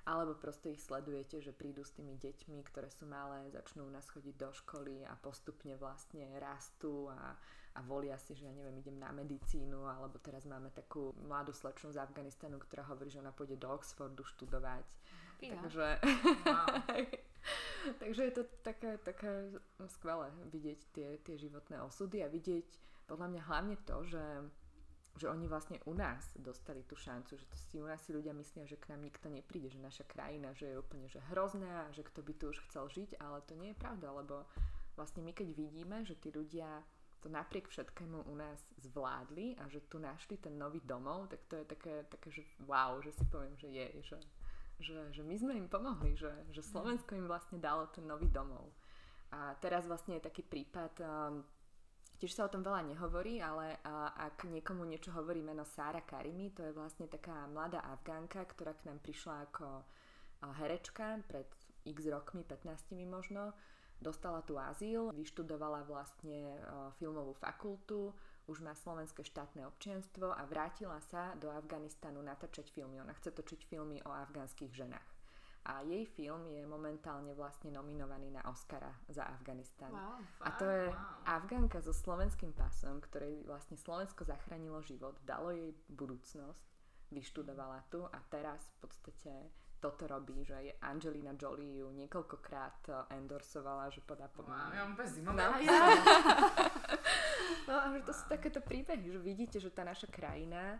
Alebo proste ich sledujete, že prídu s tými deťmi, ktoré sú malé, začnú nás chodiť do školy a postupne vlastne rastú a, a volia si, že ja neviem, idem na medicínu, alebo teraz máme takú mladú slečnu z Afganistanu, ktorá hovorí, že ona pôjde do Oxfordu študovať. Pina. Takže... Wow. Takže je to také, také skvelé vidieť tie, tie životné osudy a vidieť podľa mňa hlavne to, že, že oni vlastne u nás dostali tú šancu, že to si u nás si ľudia myslia, že k nám nikto nepríde, že naša krajina, že je úplne že hrozná, že kto by tu už chcel žiť, ale to nie je pravda, lebo vlastne my keď vidíme, že tí ľudia to napriek všetkému u nás zvládli a že tu našli ten nový domov, tak to je také, také že wow, že si poviem, že je, že že, že my sme im pomohli, že, že Slovensko im vlastne dalo ten nový domov. A teraz vlastne je taký prípad, um, tiež sa o tom veľa nehovorí, ale ak niekomu niečo hovorí meno Sára Karimi, to je vlastne taká mladá Afgánka, ktorá k nám prišla ako herečka pred x rokmi, 15 možno, dostala tu azyl, vyštudovala vlastne filmovú fakultu, už má slovenské štátne občianstvo a vrátila sa do Afganistanu natáčať filmy. Ona chce točiť filmy o afgánskych ženách. A jej film je momentálne vlastne nominovaný na Oscara za Afganistan. Wow, a to je wow. Afgánka so slovenským pasom, ktorej vlastne Slovensko zachránilo život, dalo jej budúcnosť, vyštudovala tu a teraz v podstate toto robí, že je Angelina Jolie ju niekoľkokrát endorsovala, že podá po... Wow, ja mám. No, No a že to sú takéto príbehy, že vidíte, že tá naša krajina,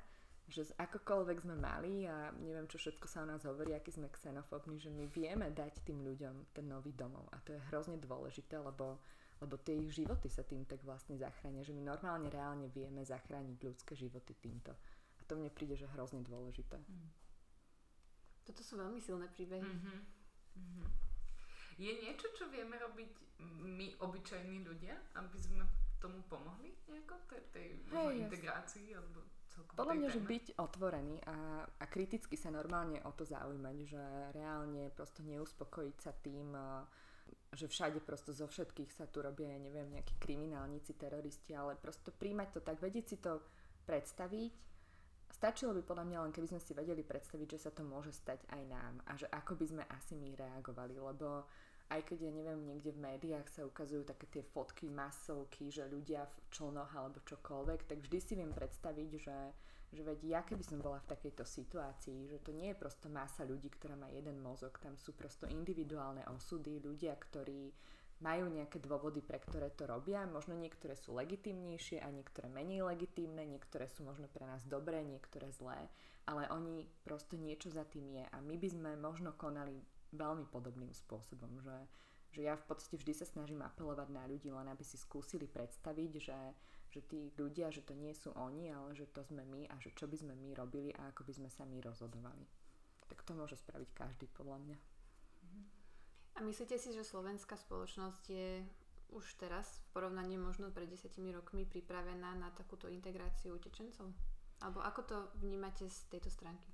že akokoľvek sme mali a neviem, čo všetko sa o nás hovorí, aký sme xenofóbni, že my vieme dať tým ľuďom ten nový domov. A to je hrozne dôležité, lebo, lebo tie ich životy sa tým tak vlastne zachránia, že my normálne reálne vieme zachrániť ľudské životy týmto. A to mne príde, že hrozne dôležité. Mm. Toto sú veľmi silné príbehy. Mm-hmm. Mm-hmm. Je niečo, čo vieme robiť my, obyčajní ľudia, aby sme tomu pomohli nejako, tej, tej hey, integrácii alebo Podľa mňa, že byť otvorený a, a kriticky sa normálne o to zaujímať, že reálne prosto neuspokojiť sa tým, že všade prosto zo všetkých sa tu robia, ja neviem, nejakí kriminálnici, teroristi, ale prosto príjmať to tak, vedieť si to predstaviť. Stačilo by podľa mňa len, keby sme si vedeli predstaviť, že sa to môže stať aj nám a že ako by sme asi my reagovali, lebo aj keď ja neviem, niekde v médiách sa ukazujú také tie fotky, masovky, že ľudia v člnoch alebo čokoľvek, tak vždy si viem predstaviť, že že veď ja keby som bola v takejto situácii, že to nie je prosto masa ľudí, ktorá má jeden mozog, tam sú prosto individuálne osudy, ľudia, ktorí majú nejaké dôvody, pre ktoré to robia, možno niektoré sú legitimnejšie a niektoré menej legitímne, niektoré sú možno pre nás dobré, niektoré zlé, ale oni prosto niečo za tým je. A my by sme možno konali veľmi podobným spôsobom, že, že ja v podstate vždy sa snažím apelovať na ľudí, len aby si skúsili predstaviť, že že tí ľudia, že to nie sú oni, ale že to sme my a že čo by sme my robili a ako by sme sa my rozhodovali. Tak to môže spraviť každý podľa mňa. A myslíte si, že slovenská spoločnosť je už teraz v porovnaní možno pred desiatimi rokmi pripravená na takúto integráciu utečencov? Alebo ako to vnímate z tejto stránky?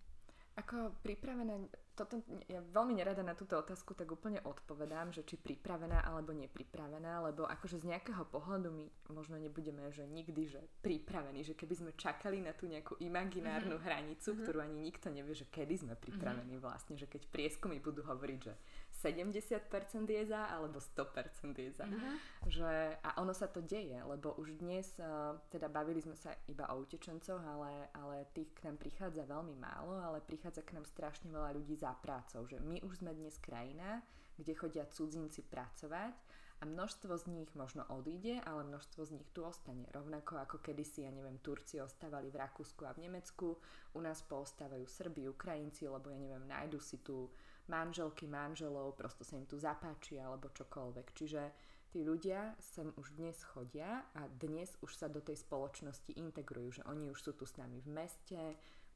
Ako pripravená, toto, ja veľmi nerada na túto otázku tak úplne odpovedám, že či pripravená alebo nepripravená, lebo akože z nejakého pohľadu my možno nebudeme, že nikdy, že pripravení, že keby sme čakali na tú nejakú imaginárnu mm-hmm. hranicu, mm-hmm. ktorú ani nikto nevie, že kedy sme pripravení mm-hmm. vlastne, že keď prieskumy budú hovoriť, že 70% je za alebo 100% je za. Mm-hmm. Že, a ono sa to deje, lebo už dnes, uh, teda bavili sme sa iba o utečencoch, ale, ale tých k nám prichádza veľmi málo, ale prichádza k nám strašne veľa ľudí za prácou. Že my už sme dnes krajina, kde chodia cudzinci pracovať a množstvo z nich možno odíde, ale množstvo z nich tu ostane. Rovnako ako kedysi, ja neviem, Turci ostávali v Rakúsku a v Nemecku, u nás poostávajú Srbi, Ukrajinci, lebo ja neviem, nájdu si tu manželky, manželov, prosto sa im tu zapáči alebo čokoľvek. Čiže tí ľudia sem už dnes chodia a dnes už sa do tej spoločnosti integrujú, že oni už sú tu s nami v meste,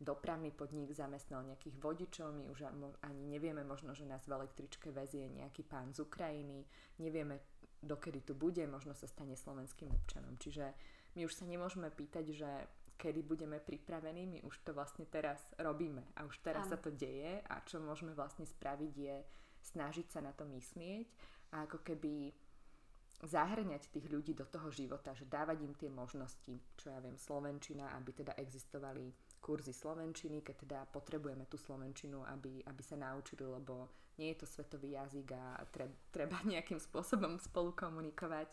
dopravný podnik zamestnal nejakých vodičov, my už ani nevieme možno, že nás v električke vezie nejaký pán z Ukrajiny, nevieme dokedy tu bude, možno sa stane slovenským občanom. Čiže my už sa nemôžeme pýtať, že kedy budeme pripravení, my už to vlastne teraz robíme a už teraz ano. sa to deje a čo môžeme vlastne spraviť je snažiť sa na to myslieť a ako keby zahrňať tých ľudí do toho života, že dávať im tie možnosti, čo ja viem, Slovenčina, aby teda existovali kurzy Slovenčiny, keď teda potrebujeme tú Slovenčinu, aby, aby sa naučili, lebo nie je to svetový jazyk a treba nejakým spôsobom spolu komunikovať.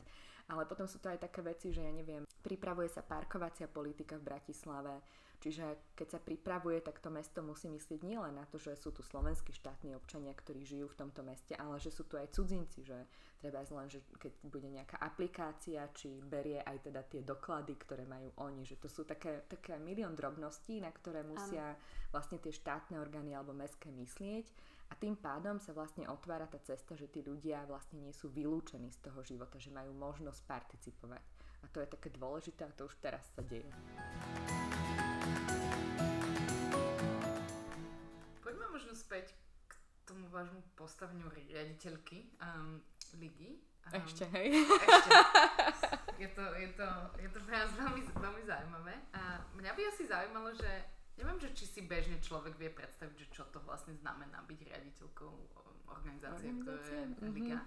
Ale potom sú to aj také veci, že ja neviem, pripravuje sa parkovacia politika v Bratislave, čiže keď sa pripravuje, tak to mesto musí myslieť nielen na to, že sú tu slovenskí štátni občania, ktorí žijú v tomto meste, ale že sú tu aj cudzinci, že treba len, že keď bude nejaká aplikácia, či berie aj teda tie doklady, ktoré majú oni, že to sú také, také milión drobností, na ktoré musia vlastne tie štátne orgány alebo mestské myslieť a tým pádom sa vlastne otvára tá cesta, že tí ľudia vlastne nie sú vylúčení z toho života, že majú možnosť participovať. A to je také dôležité a to už teraz sa deje. Poďme možno späť k tomu vášmu postaveniu riaditeľky um, ligy. Um, ešte, hej. Ešte. Je to, je to, je to pre nás veľmi, veľmi zaujímavé. A mňa by asi zaujímalo, že Neviem, že či si bežne človek vie predstaviť, že čo to vlastne znamená byť riaditeľkou organizácie, ktorá je mm-hmm. Liga.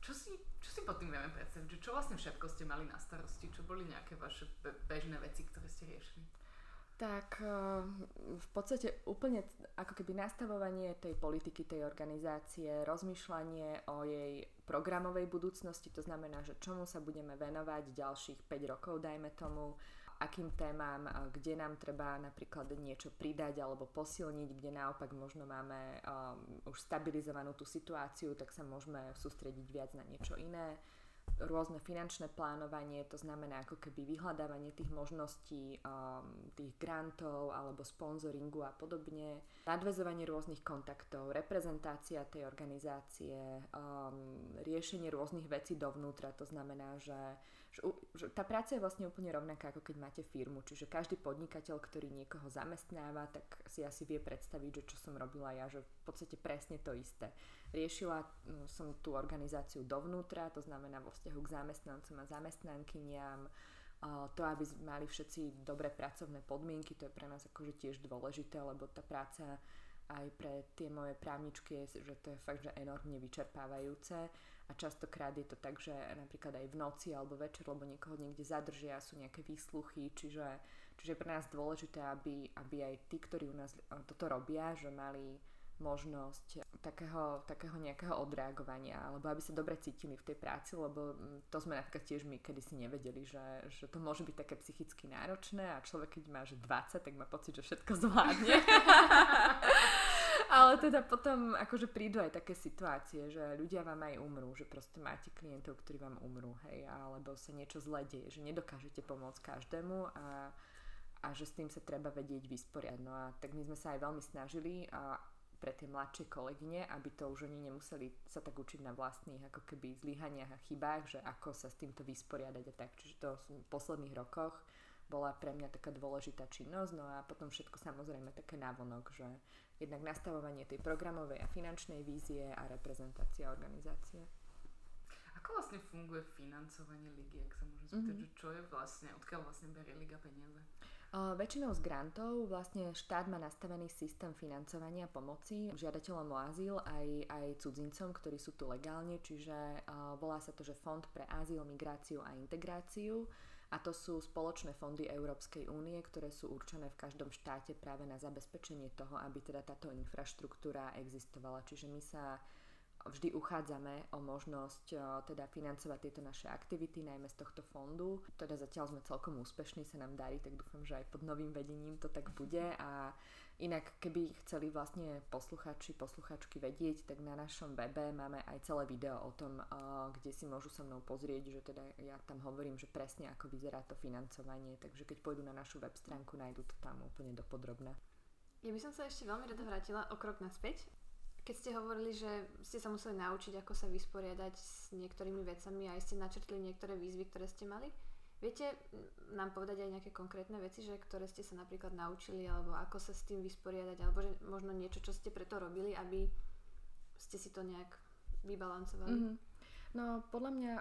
Čo si, čo si pod tým vieme predstaviť? Že čo vlastne všetko ste mali na starosti? Čo boli nejaké vaše bežné veci, ktoré ste riešili? Tak eh, v podstate úplne ako keby nastavovanie tej politiky, tej organizácie, rozmýšľanie o jej programovej budúcnosti, to znamená, že čomu sa budeme venovať ďalších 5 rokov, dajme tomu, akým témam, kde nám treba napríklad niečo pridať alebo posilniť, kde naopak možno máme um, už stabilizovanú tú situáciu, tak sa môžeme sústrediť viac na niečo iné rôzne finančné plánovanie, to znamená ako keby vyhľadávanie tých možností, um, tých grantov alebo sponzoringu a podobne, nadvezovanie rôznych kontaktov, reprezentácia tej organizácie, um, riešenie rôznych vecí dovnútra, to znamená, že, že, že tá práca je vlastne úplne rovnaká, ako keď máte firmu, čiže každý podnikateľ, ktorý niekoho zamestnáva, tak si asi vie predstaviť, že čo som robila ja, že v podstate presne to isté Riešila no, som tú organizáciu dovnútra, to znamená vo vzťahu k zamestnancom a zamestnankyniam, to, aby mali všetci dobré pracovné podmienky, to je pre nás akože tiež dôležité, lebo tá práca aj pre tie moje právničky, že to je fakt, že enormne vyčerpávajúce. A častokrát je to tak, že napríklad aj v noci alebo večer, lebo niekoho niekde zadržia, sú nejaké výsluchy, čiže, čiže pre nás dôležité, aby, aby aj tí, ktorí u nás toto robia, že mali možnosť takého, takého nejakého odreagovania, alebo aby sa dobre cítili v tej práci, lebo mm, to sme napríklad tiež my kedysi nevedeli, že, že to môže byť také psychicky náročné a človek keď má že 20, tak má pocit, že všetko zvládne. Ale teda potom akože prídu aj také situácie, že ľudia vám aj umrú, že proste máte klientov, ktorí vám umrú, hej, alebo sa niečo zle deje, že nedokážete pomôcť každému a, a že s tým sa treba vedieť vysporiadať. No a tak my sme sa aj veľmi snažili a pre tie mladšie kolegyne, aby to už oni nemuseli sa tak učiť na vlastných ako keby zlyhaniach a chybách, že ako sa s týmto vysporiadať a tak. Čiže to v posledných rokoch bola pre mňa taká dôležitá činnosť, no a potom všetko samozrejme také návonok, že jednak nastavovanie tej programovej a finančnej vízie a reprezentácia organizácie. Ako vlastne funguje financovanie ligy, ak sa môžem spýtať, mm-hmm. čo je vlastne, odkiaľ vlastne berie liga peniaze? Väčšinou z grantov vlastne štát má nastavený systém financovania pomoci žiadateľom o azyl aj, aj cudzincom, ktorí sú tu legálne, čiže volá sa to, že Fond pre azyl, migráciu a integráciu a to sú spoločné fondy Európskej únie, ktoré sú určené v každom štáte práve na zabezpečenie toho, aby teda táto infraštruktúra existovala. Čiže my sa vždy uchádzame o možnosť teda financovať tieto naše aktivity, najmä z tohto fondu. Teda zatiaľ sme celkom úspešní, sa nám darí, tak dúfam, že aj pod novým vedením to tak bude a Inak, keby chceli vlastne posluchači, posluchačky vedieť, tak na našom webe máme aj celé video o tom, kde si môžu so mnou pozrieť, že teda ja tam hovorím, že presne ako vyzerá to financovanie, takže keď pôjdu na našu web stránku, nájdú to tam úplne dopodrobne. Ja by som sa ešte veľmi rada vrátila o krok naspäť. Keď ste hovorili, že ste sa museli naučiť, ako sa vysporiadať s niektorými vecami a aj ste načrtli niektoré výzvy, ktoré ste mali, Viete nám povedať aj nejaké konkrétne veci, že ktoré ste sa napríklad naučili, alebo ako sa s tým vysporiadať, alebo že možno niečo, čo ste preto robili, aby ste si to nejak vybalancovali? Mm-hmm. No podľa mňa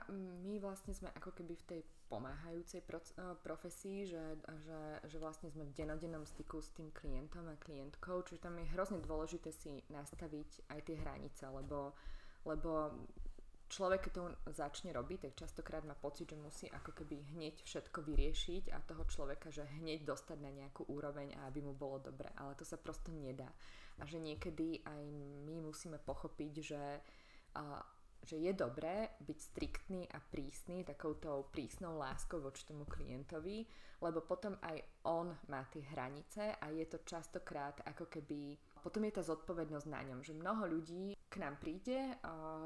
my vlastne sme ako keby v tej pomáhajúcej uh, profesii, že, že, že vlastne sme v denodennom styku s tým klientom a klientkou, čiže tam je hrozne dôležité si nastaviť aj tie hranice, lebo, lebo človek, keď to začne robiť, tak častokrát má pocit, že musí ako keby hneď všetko vyriešiť a toho človeka, že hneď dostať na nejakú úroveň a aby mu bolo dobre. Ale to sa prosto nedá. A že niekedy aj my musíme pochopiť, že, a, že je dobré byť striktný a prísny takouto prísnou láskou voči tomu klientovi, lebo potom aj on má tie hranice a je to častokrát ako keby potom je tá zodpovednosť na ňom, že mnoho ľudí k nám príde,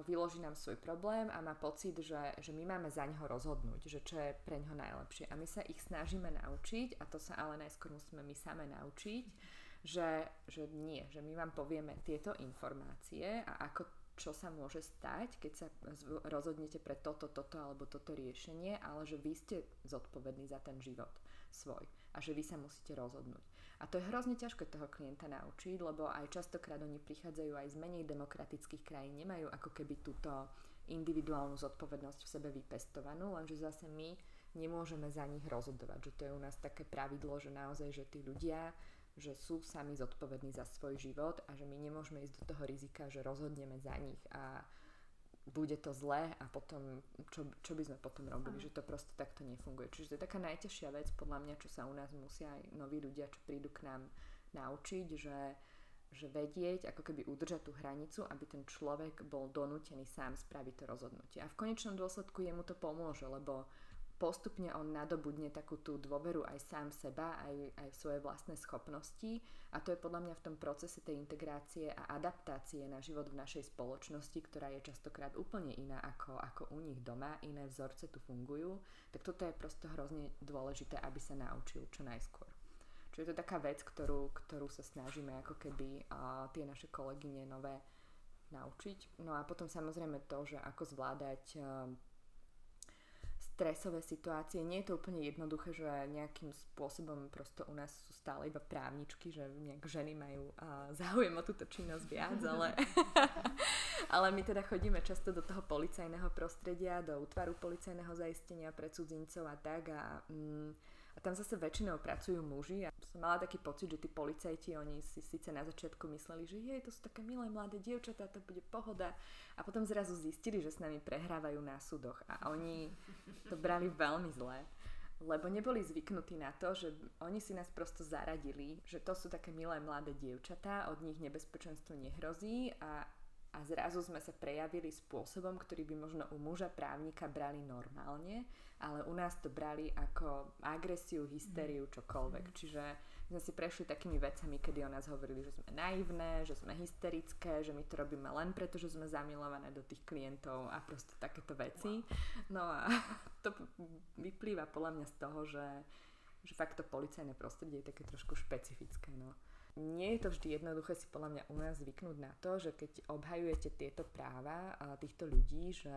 vyloží nám svoj problém a má pocit, že, že my máme za ňoho rozhodnúť, že čo je pre ňoho najlepšie. A my sa ich snažíme naučiť, a to sa ale najskôr musíme my same naučiť, že, že nie, že my vám povieme tieto informácie a ako čo sa môže stať, keď sa rozhodnete pre toto, toto alebo toto riešenie, ale že vy ste zodpovední za ten život svoj a že vy sa musíte rozhodnúť. A to je hrozne ťažké toho klienta naučiť, lebo aj častokrát oni prichádzajú aj z menej demokratických krajín, nemajú ako keby túto individuálnu zodpovednosť v sebe vypestovanú, lenže zase my nemôžeme za nich rozhodovať, že to je u nás také pravidlo, že naozaj, že tí ľudia že sú sami zodpovední za svoj život a že my nemôžeme ísť do toho rizika, že rozhodneme za nich a bude to zlé a potom, čo, čo by sme potom robili, Aha. že to proste takto nefunguje. Čiže to je taká najťažšia vec podľa mňa, čo sa u nás musia aj noví ľudia, čo prídu k nám naučiť, že, že vedieť, ako keby udržať tú hranicu, aby ten človek bol donútený sám spraviť to rozhodnutie. A v konečnom dôsledku jemu to pomôže, lebo postupne on nadobudne takú tú dôveru aj sám seba, aj, aj svoje vlastné schopnosti a to je podľa mňa v tom procese tej integrácie a adaptácie na život v našej spoločnosti, ktorá je častokrát úplne iná ako, ako u nich doma, iné vzorce tu fungujú, tak toto je prosto hrozne dôležité, aby sa naučil čo najskôr. Čiže je to taká vec, ktorú, ktorú sa snažíme ako keby a tie naše kolegyne nové naučiť. No a potom samozrejme to, že ako zvládať stresové situácie. Nie je to úplne jednoduché, že nejakým spôsobom prosto u nás sú stále iba právničky, že nejak ženy majú uh, záujem o túto činnosť viac, ale, ale my teda chodíme často do toho policajného prostredia, do útvaru policajného zaistenia pre cudzincov a tak a, mm, a tam zase väčšinou pracujú muži a som mala taký pocit, že tí policajti, oni si síce na začiatku mysleli, že jej, to sú také milé mladé dievčatá, to bude pohoda. A potom zrazu zistili, že s nami prehrávajú na súdoch a oni to brali veľmi zle lebo neboli zvyknutí na to, že oni si nás prosto zaradili, že to sú také milé mladé dievčatá, od nich nebezpečenstvo nehrozí a, a zrazu sme sa prejavili spôsobom, ktorý by možno u muža právnika brali normálne, ale u nás to brali ako agresiu, hysteriu, čokoľvek. Čiže sme si prešli takými vecami, kedy o nás hovorili, že sme naivné, že sme hysterické, že my to robíme len preto, že sme zamilované do tých klientov a proste takéto veci. No a to vyplýva podľa mňa z toho, že, že fakt to policajné prostredie je také trošku špecifické. No. Nie je to vždy jednoduché si podľa mňa u nás zvyknúť na to, že keď obhajujete tieto práva týchto ľudí, že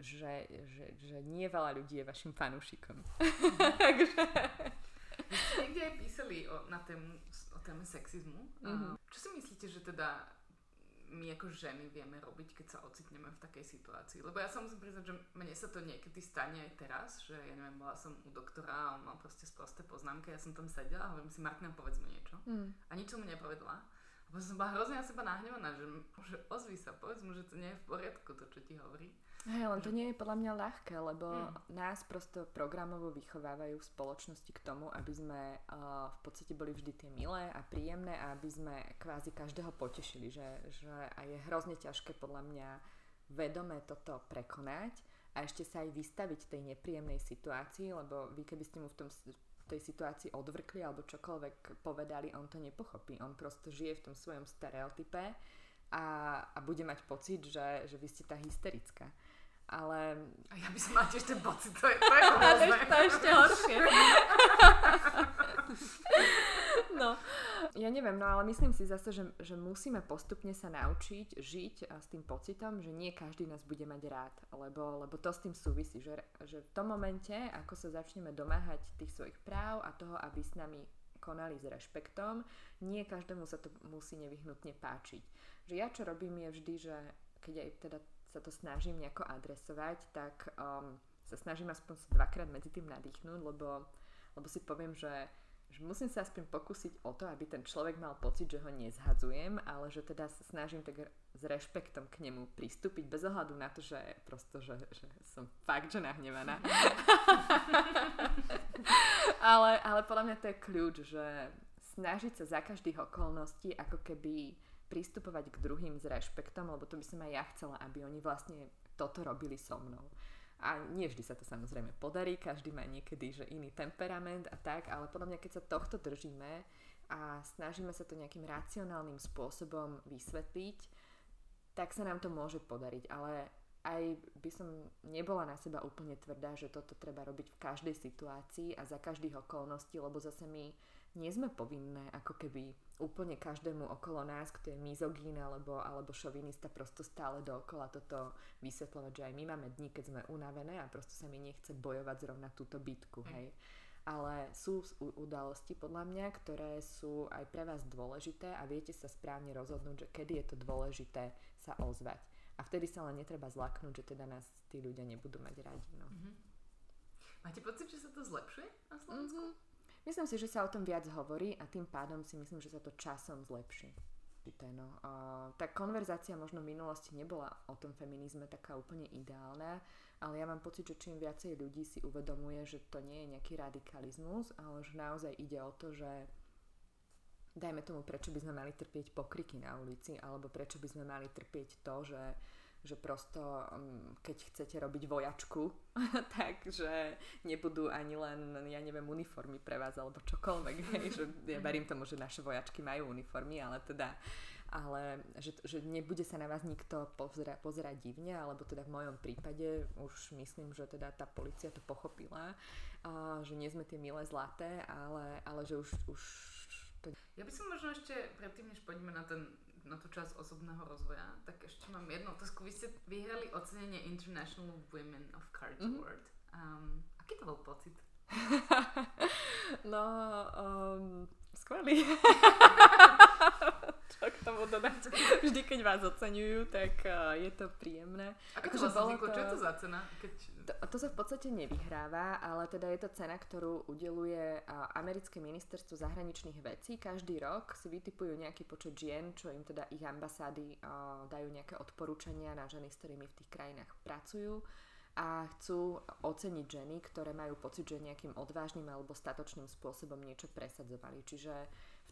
že, že, že nie veľa ľudí je vašim fanúšikom. Takže vy ste niekde aj písali o, na tému, o téme sexizmu. Mm-hmm. Čo si myslíte, že teda my ako ženy vieme robiť, keď sa ocitneme v takej situácii? Lebo ja sa musím priznať, že mne sa to niekedy stane aj teraz, že ja neviem, bola som u doktora a on mal proste sprosté poznámky, ja som tam sedela a hovorím si, Martina, povedz mu niečo. Mm. A nič som mu nepovedala. A potom som bola hrozne na seba nahnevaná, že, že ozví sa, povedz mu, že to nie je v poriadku, to, čo ti hovorí. Hej, len to nie je podľa mňa ľahké, lebo hmm. nás prosto programovo vychovávajú v spoločnosti k tomu, aby sme uh, v podstate boli vždy tie milé a príjemné a aby sme kvázi každého potešili, že, že a je hrozne ťažké podľa mňa vedome toto prekonať a ešte sa aj vystaviť tej nepríjemnej situácii, lebo vy keby ste mu v tom tej situácii odvrkli alebo čokoľvek povedali, on to nepochopí. On prosto žije v tom svojom stereotype a, a bude mať pocit, že, že vy ste tá hysterická ale... A ja by som mala tiež ten pocit, to je, to je to, to je ešte horšie. no, ja neviem, no ale myslím si zase, že, že musíme postupne sa naučiť žiť s tým pocitom, že nie každý nás bude mať rád, lebo, lebo to s tým súvisí, že, že v tom momente, ako sa začneme domáhať tých svojich práv a toho, aby s nami konali s rešpektom, nie každému sa to musí nevyhnutne páčiť. Že ja čo robím je vždy, že keď aj teda sa to snažím nejako adresovať, tak um, sa snažím aspoň dvakrát medzi tým nadýchnuť, lebo, lebo si poviem, že, že musím sa aspoň pokúsiť o to, aby ten človek mal pocit, že ho nezhadzujem, ale že teda sa snažím tak s rešpektom k nemu pristúpiť bez ohľadu na to, že prosto, že, že som fakt, že nahnevaná. ale, ale podľa mňa to je kľúč, že snažiť sa za každých okolností ako keby pristupovať k druhým s rešpektom, lebo to by som aj ja chcela, aby oni vlastne toto robili so mnou. A nie vždy sa to samozrejme podarí, každý má niekedy že iný temperament a tak, ale podľa mňa keď sa tohto držíme a snažíme sa to nejakým racionálnym spôsobom vysvetliť, tak sa nám to môže podariť, ale aj by som nebola na seba úplne tvrdá, že toto treba robiť v každej situácii a za každých okolností, lebo zase my nie sme povinné ako keby úplne každému okolo nás, kto je mizogín alebo, alebo šovinista, prosto stále dookola toto vysvetľovať, že aj my máme dni, keď sme unavené a prosto sa mi nechce bojovať zrovna túto bitku, mm. hej. Ale sú udalosti podľa mňa, ktoré sú aj pre vás dôležité a viete sa správne rozhodnúť, že kedy je to dôležité sa ozvať. A vtedy sa len netreba zlaknúť, že teda nás tí ľudia nebudú mať radi. No. Mm-hmm. Máte pocit, že sa to zlepšuje na Slovensku? Mm-hmm. Myslím si, že sa o tom viac hovorí a tým pádom si myslím, že sa to časom zlepší. No, uh, tá konverzácia možno v minulosti nebola o tom feminizme taká úplne ideálna, ale ja mám pocit, že čím viacej ľudí si uvedomuje, že to nie je nejaký radikalizmus, ale že naozaj ide o to, že dajme tomu, prečo by sme mali trpieť pokriky na ulici, alebo prečo by sme mali trpieť to, že že prosto mm, keď chcete robiť vojačku, takže nebudú ani len, ja neviem, uniformy pre vás alebo čokoľvek, hej, že ja verím tomu, že naše vojačky majú uniformy, ale teda ale že, že nebude sa na vás nikto pozera, pozerať divne, alebo teda v mojom prípade už myslím, že teda tá policia to pochopila, a že nie sme tie milé zlaté, ale, ale že už, už to... Ja by som možno ešte predtým, než poďme na ten na tú časť osobného rozvoja, tak ešte mám jednu otázku. Vy ste vyhrali ocenenie International Women of Cards mm-hmm. Award. Um, aký to bol pocit? no, um, skvelý. k tomu dodať. Vždy, keď vás oceňujú, tak uh, je to príjemné. Ako to vlastne vzniklo? To... Čo je to za cena? Keď... To, to sa v podstate nevyhráva, ale teda je to cena, ktorú udeluje uh, americké ministerstvo zahraničných vecí. Každý rok si vytipujú nejaký počet žien, čo im teda ich ambasády uh, dajú nejaké odporúčania na ženy, s ktorými v tých krajinách pracujú a chcú oceniť ženy, ktoré majú pocit, že nejakým odvážnym alebo statočným spôsobom niečo presadzovali. Čiže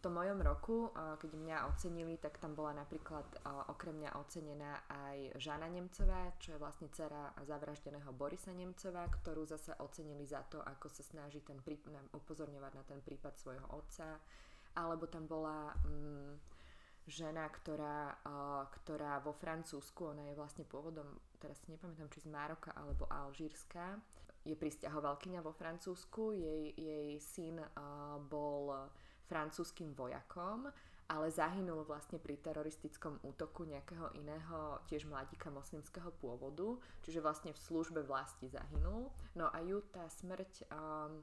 tom mojom roku, keď mňa ocenili, tak tam bola napríklad okrem mňa ocenená aj Žana Nemcová, čo je vlastne dcera zavraždeného Borisa Nemcova, ktorú zase ocenili za to, ako sa snaží ten prípad, upozorňovať na ten prípad svojho otca. Alebo tam bola... Mm, žena, ktorá, ktorá vo Francúzsku, ona je vlastne pôvodom, teraz si nepamätám, či z Maroka alebo Alžírska, je pristahovalkyňa vo Francúzsku, jej, jej syn bol francúzským vojakom, ale zahynul vlastne pri teroristickom útoku nejakého iného, tiež mladíka moslimského pôvodu, čiže vlastne v službe vlasti zahynul. No a ju tá smrť um,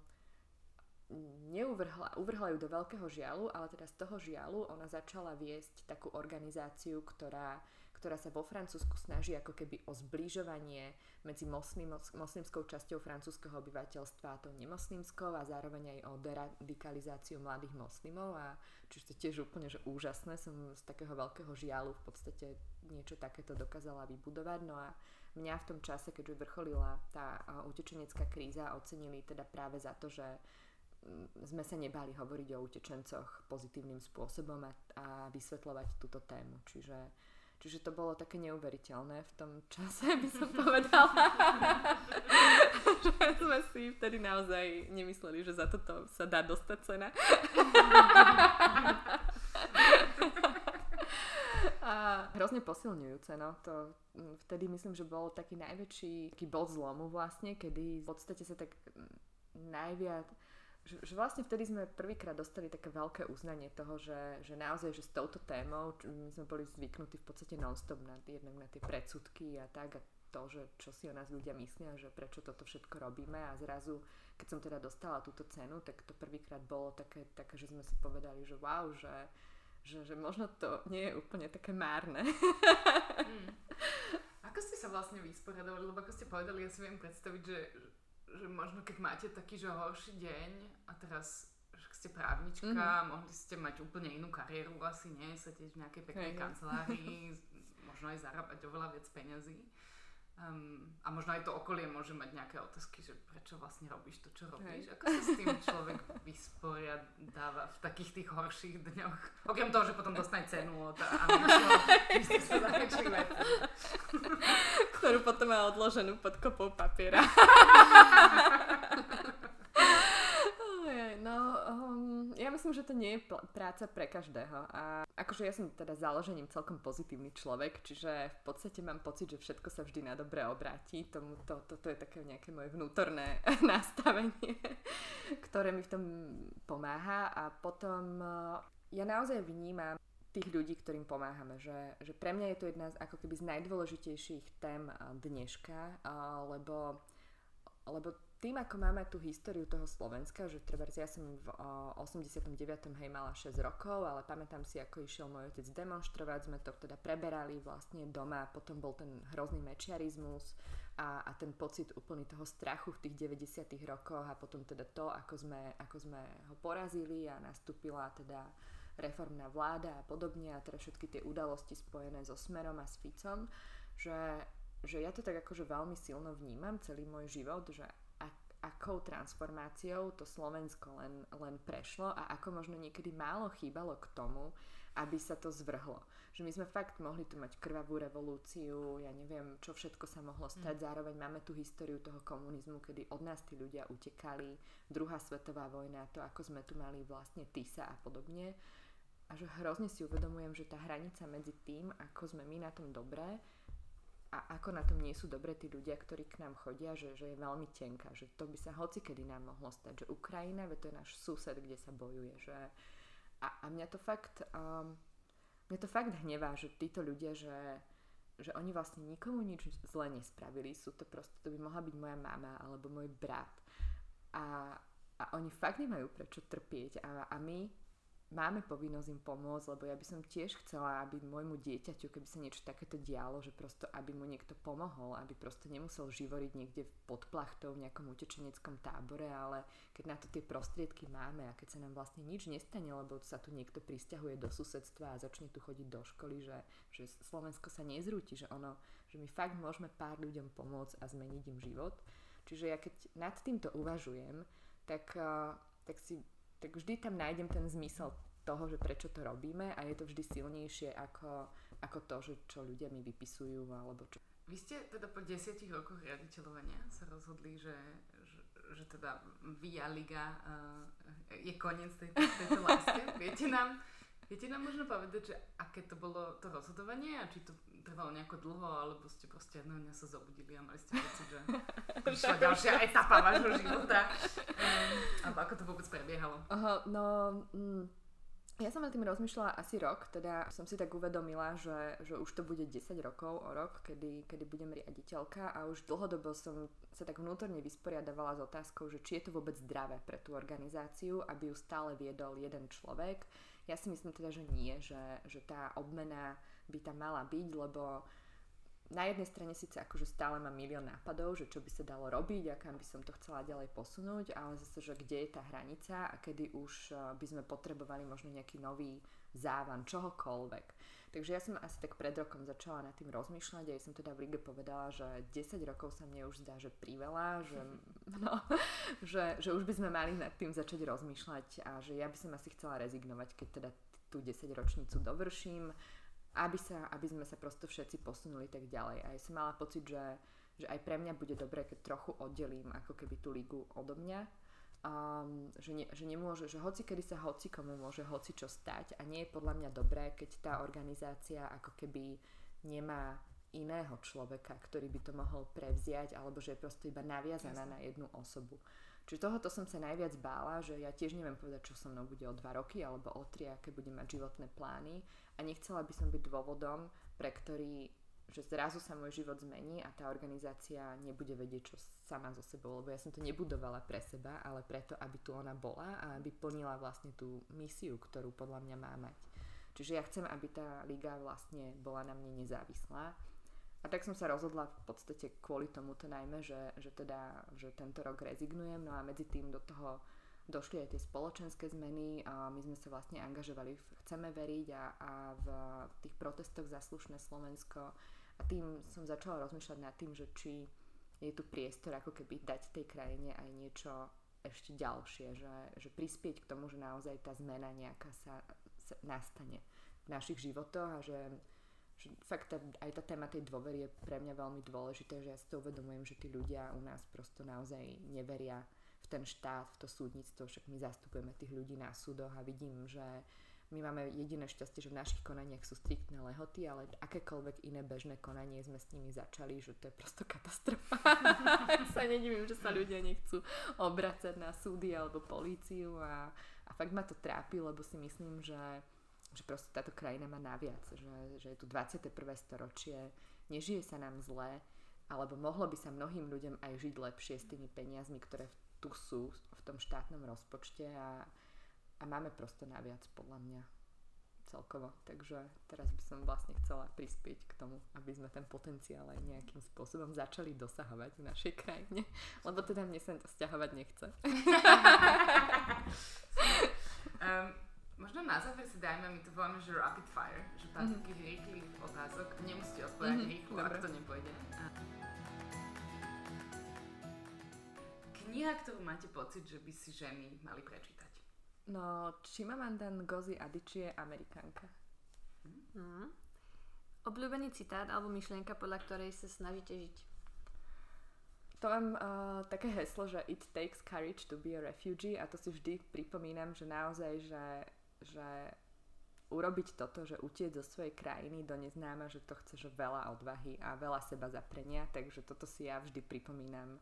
neuvrhla, uvrhla ju do veľkého žialu, ale teda z toho žialu ona začala viesť takú organizáciu, ktorá, ktorá sa vo Francúzsku snaží ako keby o zbližovanie medzi moslim, moslimskou časťou francúzského obyvateľstva a tou nemoslimskou a zároveň aj o deradikalizáciu mladých moslimov a čiže to tiež úplne že úžasné, som z takého veľkého žialu v podstate niečo takéto dokázala vybudovať, no a mňa v tom čase, keď vrcholila tá utečenecká kríza, ocenili teda práve za to, že sme sa nebali hovoriť o utečencoch pozitívnym spôsobom a, a vysvetľovať túto tému. Čiže, čiže to bolo také neuveriteľné v tom čase, by som povedala. že sme si vtedy naozaj nemysleli, že za toto sa dá dostať cena. a hrozne posilňujúce, no. To vtedy myslím, že bol taký najväčší taký bod zlomu vlastne, kedy v podstate sa tak najviac že, vlastne vtedy sme prvýkrát dostali také veľké uznanie toho, že, že naozaj, že s touto témou, my sme boli zvyknutí v podstate non-stop na, jednak na tie predsudky a tak a to, že čo si o nás ľudia myslia, že prečo toto všetko robíme a zrazu, keď som teda dostala túto cenu, tak to prvýkrát bolo také, také, že sme si povedali, že wow, že, že, že možno to nie je úplne také márne. Mm. Ako ste sa vlastne vysporiadovali, lebo ako ste povedali, ja si viem predstaviť, že že možno keď máte taký, že horší deň a teraz že ste právnička, mm-hmm. mohli ste mať úplne inú kariéru, asi nie, sedieť v nejakej peknej hey, kancelárii, možno aj zarábať oveľa viac peňazí. Um, a možno aj to okolie môže mať nejaké otázky, že prečo vlastne robíš to, čo robíš. Hej. Ako sa s tým človek vysporiadáva v takých tých horších dňoch? Okrem toho, že potom dostane cenu od Američného Ktorú potom má odloženú pod kopou papiera. no, um, ja myslím, že to nie je práca pre každého. A akože ja som teda založením celkom pozitívny človek, čiže v podstate mám pocit, že všetko sa vždy na dobre obráti. Tomu, to, to, to je také nejaké moje vnútorné nastavenie, ktoré mi v tom pomáha. A potom uh, ja naozaj vnímam tých ľudí, ktorým pomáhame. Že, že pre mňa je to jedna z, ako keby z najdôležitejších tém uh, dneška, uh, lebo, lebo tým, ako máme tú históriu toho Slovenska, že treba ja som v o, 89. hej mala 6 rokov, ale pamätám si, ako išiel môj otec demonstrovať, sme to teda preberali vlastne doma, potom bol ten hrozný mečiarizmus a, a ten pocit úplný toho strachu v tých 90. rokoch a potom teda to, ako sme, ako sme ho porazili a nastúpila teda reformná vláda a podobne a teda všetky tie udalosti spojené so Smerom a s Ficom, že, že ja to tak akože veľmi silno vnímam celý môj život, že akou transformáciou to Slovensko len, len prešlo a ako možno niekedy málo chýbalo k tomu, aby sa to zvrhlo. Že my sme fakt mohli tu mať krvavú revolúciu, ja neviem, čo všetko sa mohlo stať. Mm. Zároveň máme tú históriu toho komunizmu, kedy od nás tí ľudia utekali, druhá svetová vojna, to ako sme tu mali vlastne TISA a podobne. A že hrozne si uvedomujem, že tá hranica medzi tým, ako sme my na tom dobré a ako na tom nie sú dobre tí ľudia, ktorí k nám chodia, že, že je veľmi tenká, že to by sa hoci kedy nám mohlo stať, že Ukrajina, to je náš sused, kde sa bojuje, že? A, a mňa to fakt um, mňa to fakt hnevá, že títo ľudia, že, že oni vlastne nikomu nič zle nespravili, sú to proste, to by mohla byť moja mama alebo môj brat. A, a oni fakt nemajú prečo trpieť. A, a my máme povinnosť im pomôcť, lebo ja by som tiež chcela, aby môjmu dieťaťu, keby sa niečo takéto dialo, že prosto, aby mu niekto pomohol, aby prosto nemusel živoriť niekde pod plachtou v nejakom utečeneckom tábore, ale keď na to tie prostriedky máme a keď sa nám vlastne nič nestane, lebo sa tu niekto pristahuje do susedstva a začne tu chodiť do školy, že, že Slovensko sa nezrúti, že ono, že my fakt môžeme pár ľuďom pomôcť a zmeniť im život. Čiže ja keď nad týmto uvažujem, tak, eh, tak si tak vždy tam nájdem ten zmysel toho, že prečo to robíme a je to vždy silnejšie ako, ako to, že čo ľudia mi vypisujú alebo čo. Vy ste teda po desiatich rokoch riaditeľovania sa rozhodli, že, že, že teda Via Liga uh, je koniec tej, tejto láske. Viete nám, viete nám možno povedať, že aké to bolo to rozhodovanie a či to trvalo nejako dlho, alebo ste proste jedného dňa sa zobudili a mali ste pocit, že prišla ďalšia etapa vášho života. Um, alebo ako to vôbec prebiehalo? Uh, no, mm, ja som nad tým rozmýšľala asi rok, teda som si tak uvedomila, že, že už to bude 10 rokov o rok, kedy, kedy budem riaditeľka a už dlhodobo som sa tak vnútorne vysporiadavala s otázkou, že či je to vôbec zdravé pre tú organizáciu, aby ju stále viedol jeden človek. Ja si myslím teda, že nie, že, že tá obmena by tam mala byť, lebo na jednej strane síce akože stále mám milión nápadov, že čo by sa dalo robiť a kam by som to chcela ďalej posunúť, ale zase, že kde je tá hranica a kedy už eh, by sme potrebovali možno nejaký nový závan, čohokoľvek. Takže ja som asi tak pred rokom začala nad tým rozmýšľať a ja som teda v Lige povedala, že 10 rokov sa mne už zdá, že priveľa, že, no, že, že už by sme mali nad tým začať rozmýšľať a že ja by som asi chcela rezignovať, keď teda tú 10 ročnicu dovrším aby, sa, aby sme sa prosto všetci posunuli tak ďalej. A ja som mala pocit, že, že aj pre mňa bude dobré, keď trochu oddelím ako keby tú ligu odo mňa. Um, že, ne, že nemôže, že hoci kedy sa hoci komu môže hoci čo stať a nie je podľa mňa dobré, keď tá organizácia ako keby nemá iného človeka, ktorý by to mohol prevziať, alebo že je prosto iba naviazaná Jasne. na jednu osobu. Čiže tohoto som sa najviac bála, že ja tiež neviem povedať, čo so mnou bude o dva roky alebo o tri, aké budem mať životné plány a nechcela by som byť dôvodom, pre ktorý že zrazu sa môj život zmení a tá organizácia nebude vedieť, čo sama so sebou, lebo ja som to nebudovala pre seba, ale preto, aby tu ona bola a aby plnila vlastne tú misiu, ktorú podľa mňa má mať. Čiže ja chcem, aby tá liga vlastne bola na mne nezávislá a tak som sa rozhodla v podstate kvôli tomuto najmä, že, že teda, že tento rok rezignujem, no a medzi tým do toho došli aj tie spoločenské zmeny a my sme sa vlastne angažovali v Chceme veriť a, a v tých protestoch za slušné Slovensko. A tým som začala rozmýšľať nad tým, že či je tu priestor ako keby dať tej krajine aj niečo ešte ďalšie, že, že prispieť k tomu, že naozaj tá zmena nejaká sa, sa nastane v našich životoch a že že fakt tá, aj tá téma tej dôvery je pre mňa veľmi dôležité, že ja si to uvedomujem, že tí ľudia u nás prosto naozaj neveria v ten štát, v to súdnictvo, však my zastupujeme tých ľudí na súdoch a vidím, že my máme jediné šťastie, že v našich konaniach sú striktné lehoty, ale akékoľvek iné bežné konanie sme s nimi začali, že to je prosto katastrofa. sa nedivím, že sa ľudia nechcú obracať na súdy alebo políciu a, a fakt ma to trápi, lebo si myslím, že že proste táto krajina má naviac, že, že je tu 21. storočie, nežije sa nám zle, alebo mohlo by sa mnohým ľuďom aj žiť lepšie s tými peniazmi, ktoré tu sú v tom štátnom rozpočte a, a máme prosto naviac podľa mňa celkovo. Takže teraz by som vlastne chcela prispieť k tomu, aby sme ten potenciál aj nejakým spôsobom začali dosahovať v našej krajine. Lebo teda mne sa to stiahovať nechce. um, Možno na záver si dajme, my to voláme, že rapid fire, že pár mm-hmm. takých rýchlych otázok. Nemusíte odpovedať mm-hmm. rýchlo, ak to nepôjde. Kniha, ktorú máte pocit, že by si ženy mali prečítať? No, Chimamanda Ngozi Adichie je Amerikanka. Mm. Obľúbený citát alebo myšlienka, podľa ktorej sa snažíte žiť? To mám uh, také heslo, že it takes courage to be a refugee a to si vždy pripomínam, že naozaj, že že urobiť toto, že utieť zo svojej krajiny do neznáma, že to chce že veľa odvahy a veľa seba zaprenia, takže toto si ja vždy pripomínam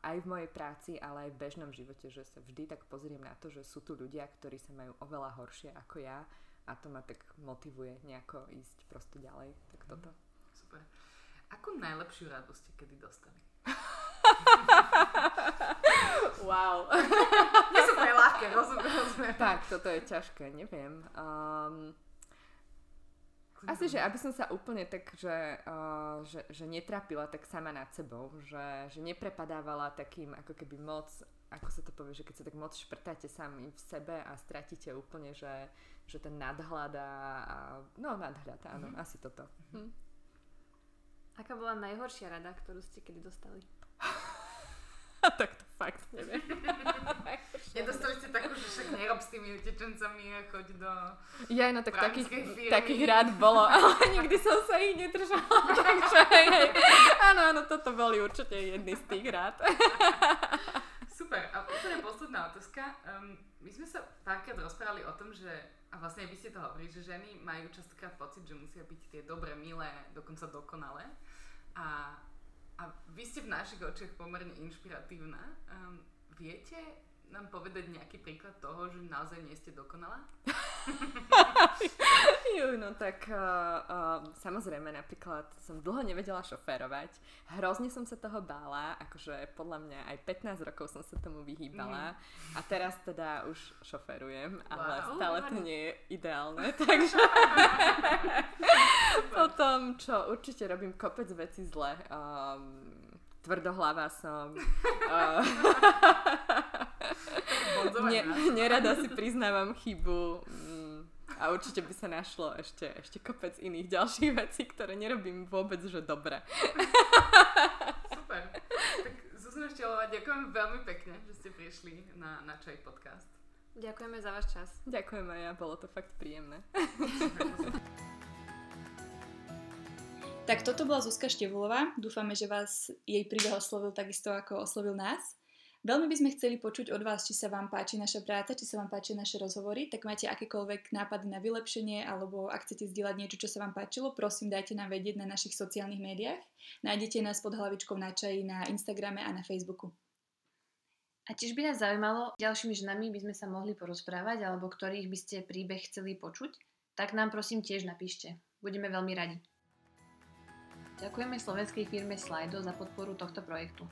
aj v mojej práci, ale aj v bežnom živote, že sa vždy tak pozriem na to, že sú tu ľudia, ktorí sa majú oveľa horšie ako ja a to ma tak motivuje nejako ísť proste ďalej. Tak toto. Super. Akú najlepšiu radu ste kedy dostali? Wow. Nie sú pre ľahké, rozumiem, rozumiem. Tak, toto je ťažké, neviem. Um, asi, že aby som sa úplne tak, že, uh, že, že netrapila tak sama nad sebou, že, že neprepadávala takým ako keby moc, ako sa to povie, že keď sa tak moc šprtáte sami v sebe a stratíte úplne, že, že ten nadhľad a, a no nadhľad, áno, mm-hmm. asi toto. Hm. Aká bola najhoršia rada, ktorú ste kedy dostali? tak to fakt neviem. Nedostali ste takú, že však nerob s tými utečencami a choď do Ja, no tak takých, takých rád bolo, ale nikdy som sa ich nedržala, takže hej, Áno, áno, toto boli určite jedny z tých rád. Super. A úplne posledná otázka. Um, my sme sa párkrát rozprávali o tom, že, a vlastne vy ste to hovorili, že ženy majú častokrát pocit, že musia byť tie dobré, milé, dokonca dokonalé. A a vy ste v našich očiach pomerne inšpiratívna. Um, viete nám povedať nejaký príklad toho, že naozaj nie ste dokonalá? Juj, no tak uh, uh, samozrejme napríklad som dlho nevedela šoférovať. Hrozne som sa toho bála, akože podľa mňa aj 15 rokov som sa tomu vyhýbala. Mm. A teraz teda už šoférujem, ale wow. stále to nie je ideálne, takže potom, čo určite robím kopec veci zle. Um, tvrdohlava som. Uh, ne, nerada si priznávam chybu a určite by sa našlo ešte, ešte kopec iných ďalších vecí, ktoré nerobím vôbec, že dobre. Super. Tak Zuzana Štielová, ďakujem veľmi pekne, že ste prišli na, na Čaj podcast. Ďakujeme za váš čas. Ďakujem aj ja, bolo to fakt príjemné. Tak toto bola Zuzka Števulová. Dúfame, že vás jej príbeh oslovil takisto, ako oslovil nás. Veľmi by sme chceli počuť od vás, či sa vám páči naša práca, či sa vám páči naše rozhovory, tak máte akékoľvek nápady na vylepšenie, alebo ak chcete zdieľať niečo, čo sa vám páčilo, prosím dajte nám vedieť na našich sociálnych médiách. Nájdete nás pod hlavičkou na čaji na Instagrame a na Facebooku. A tiež by nás zaujímalo, ďalšími ženami by sme sa mohli porozprávať, alebo ktorých by ste príbeh chceli počuť, tak nám prosím tiež napíšte. Budeme veľmi radi. Ďakujeme slovenskej firme Slido za podporu tohto projektu.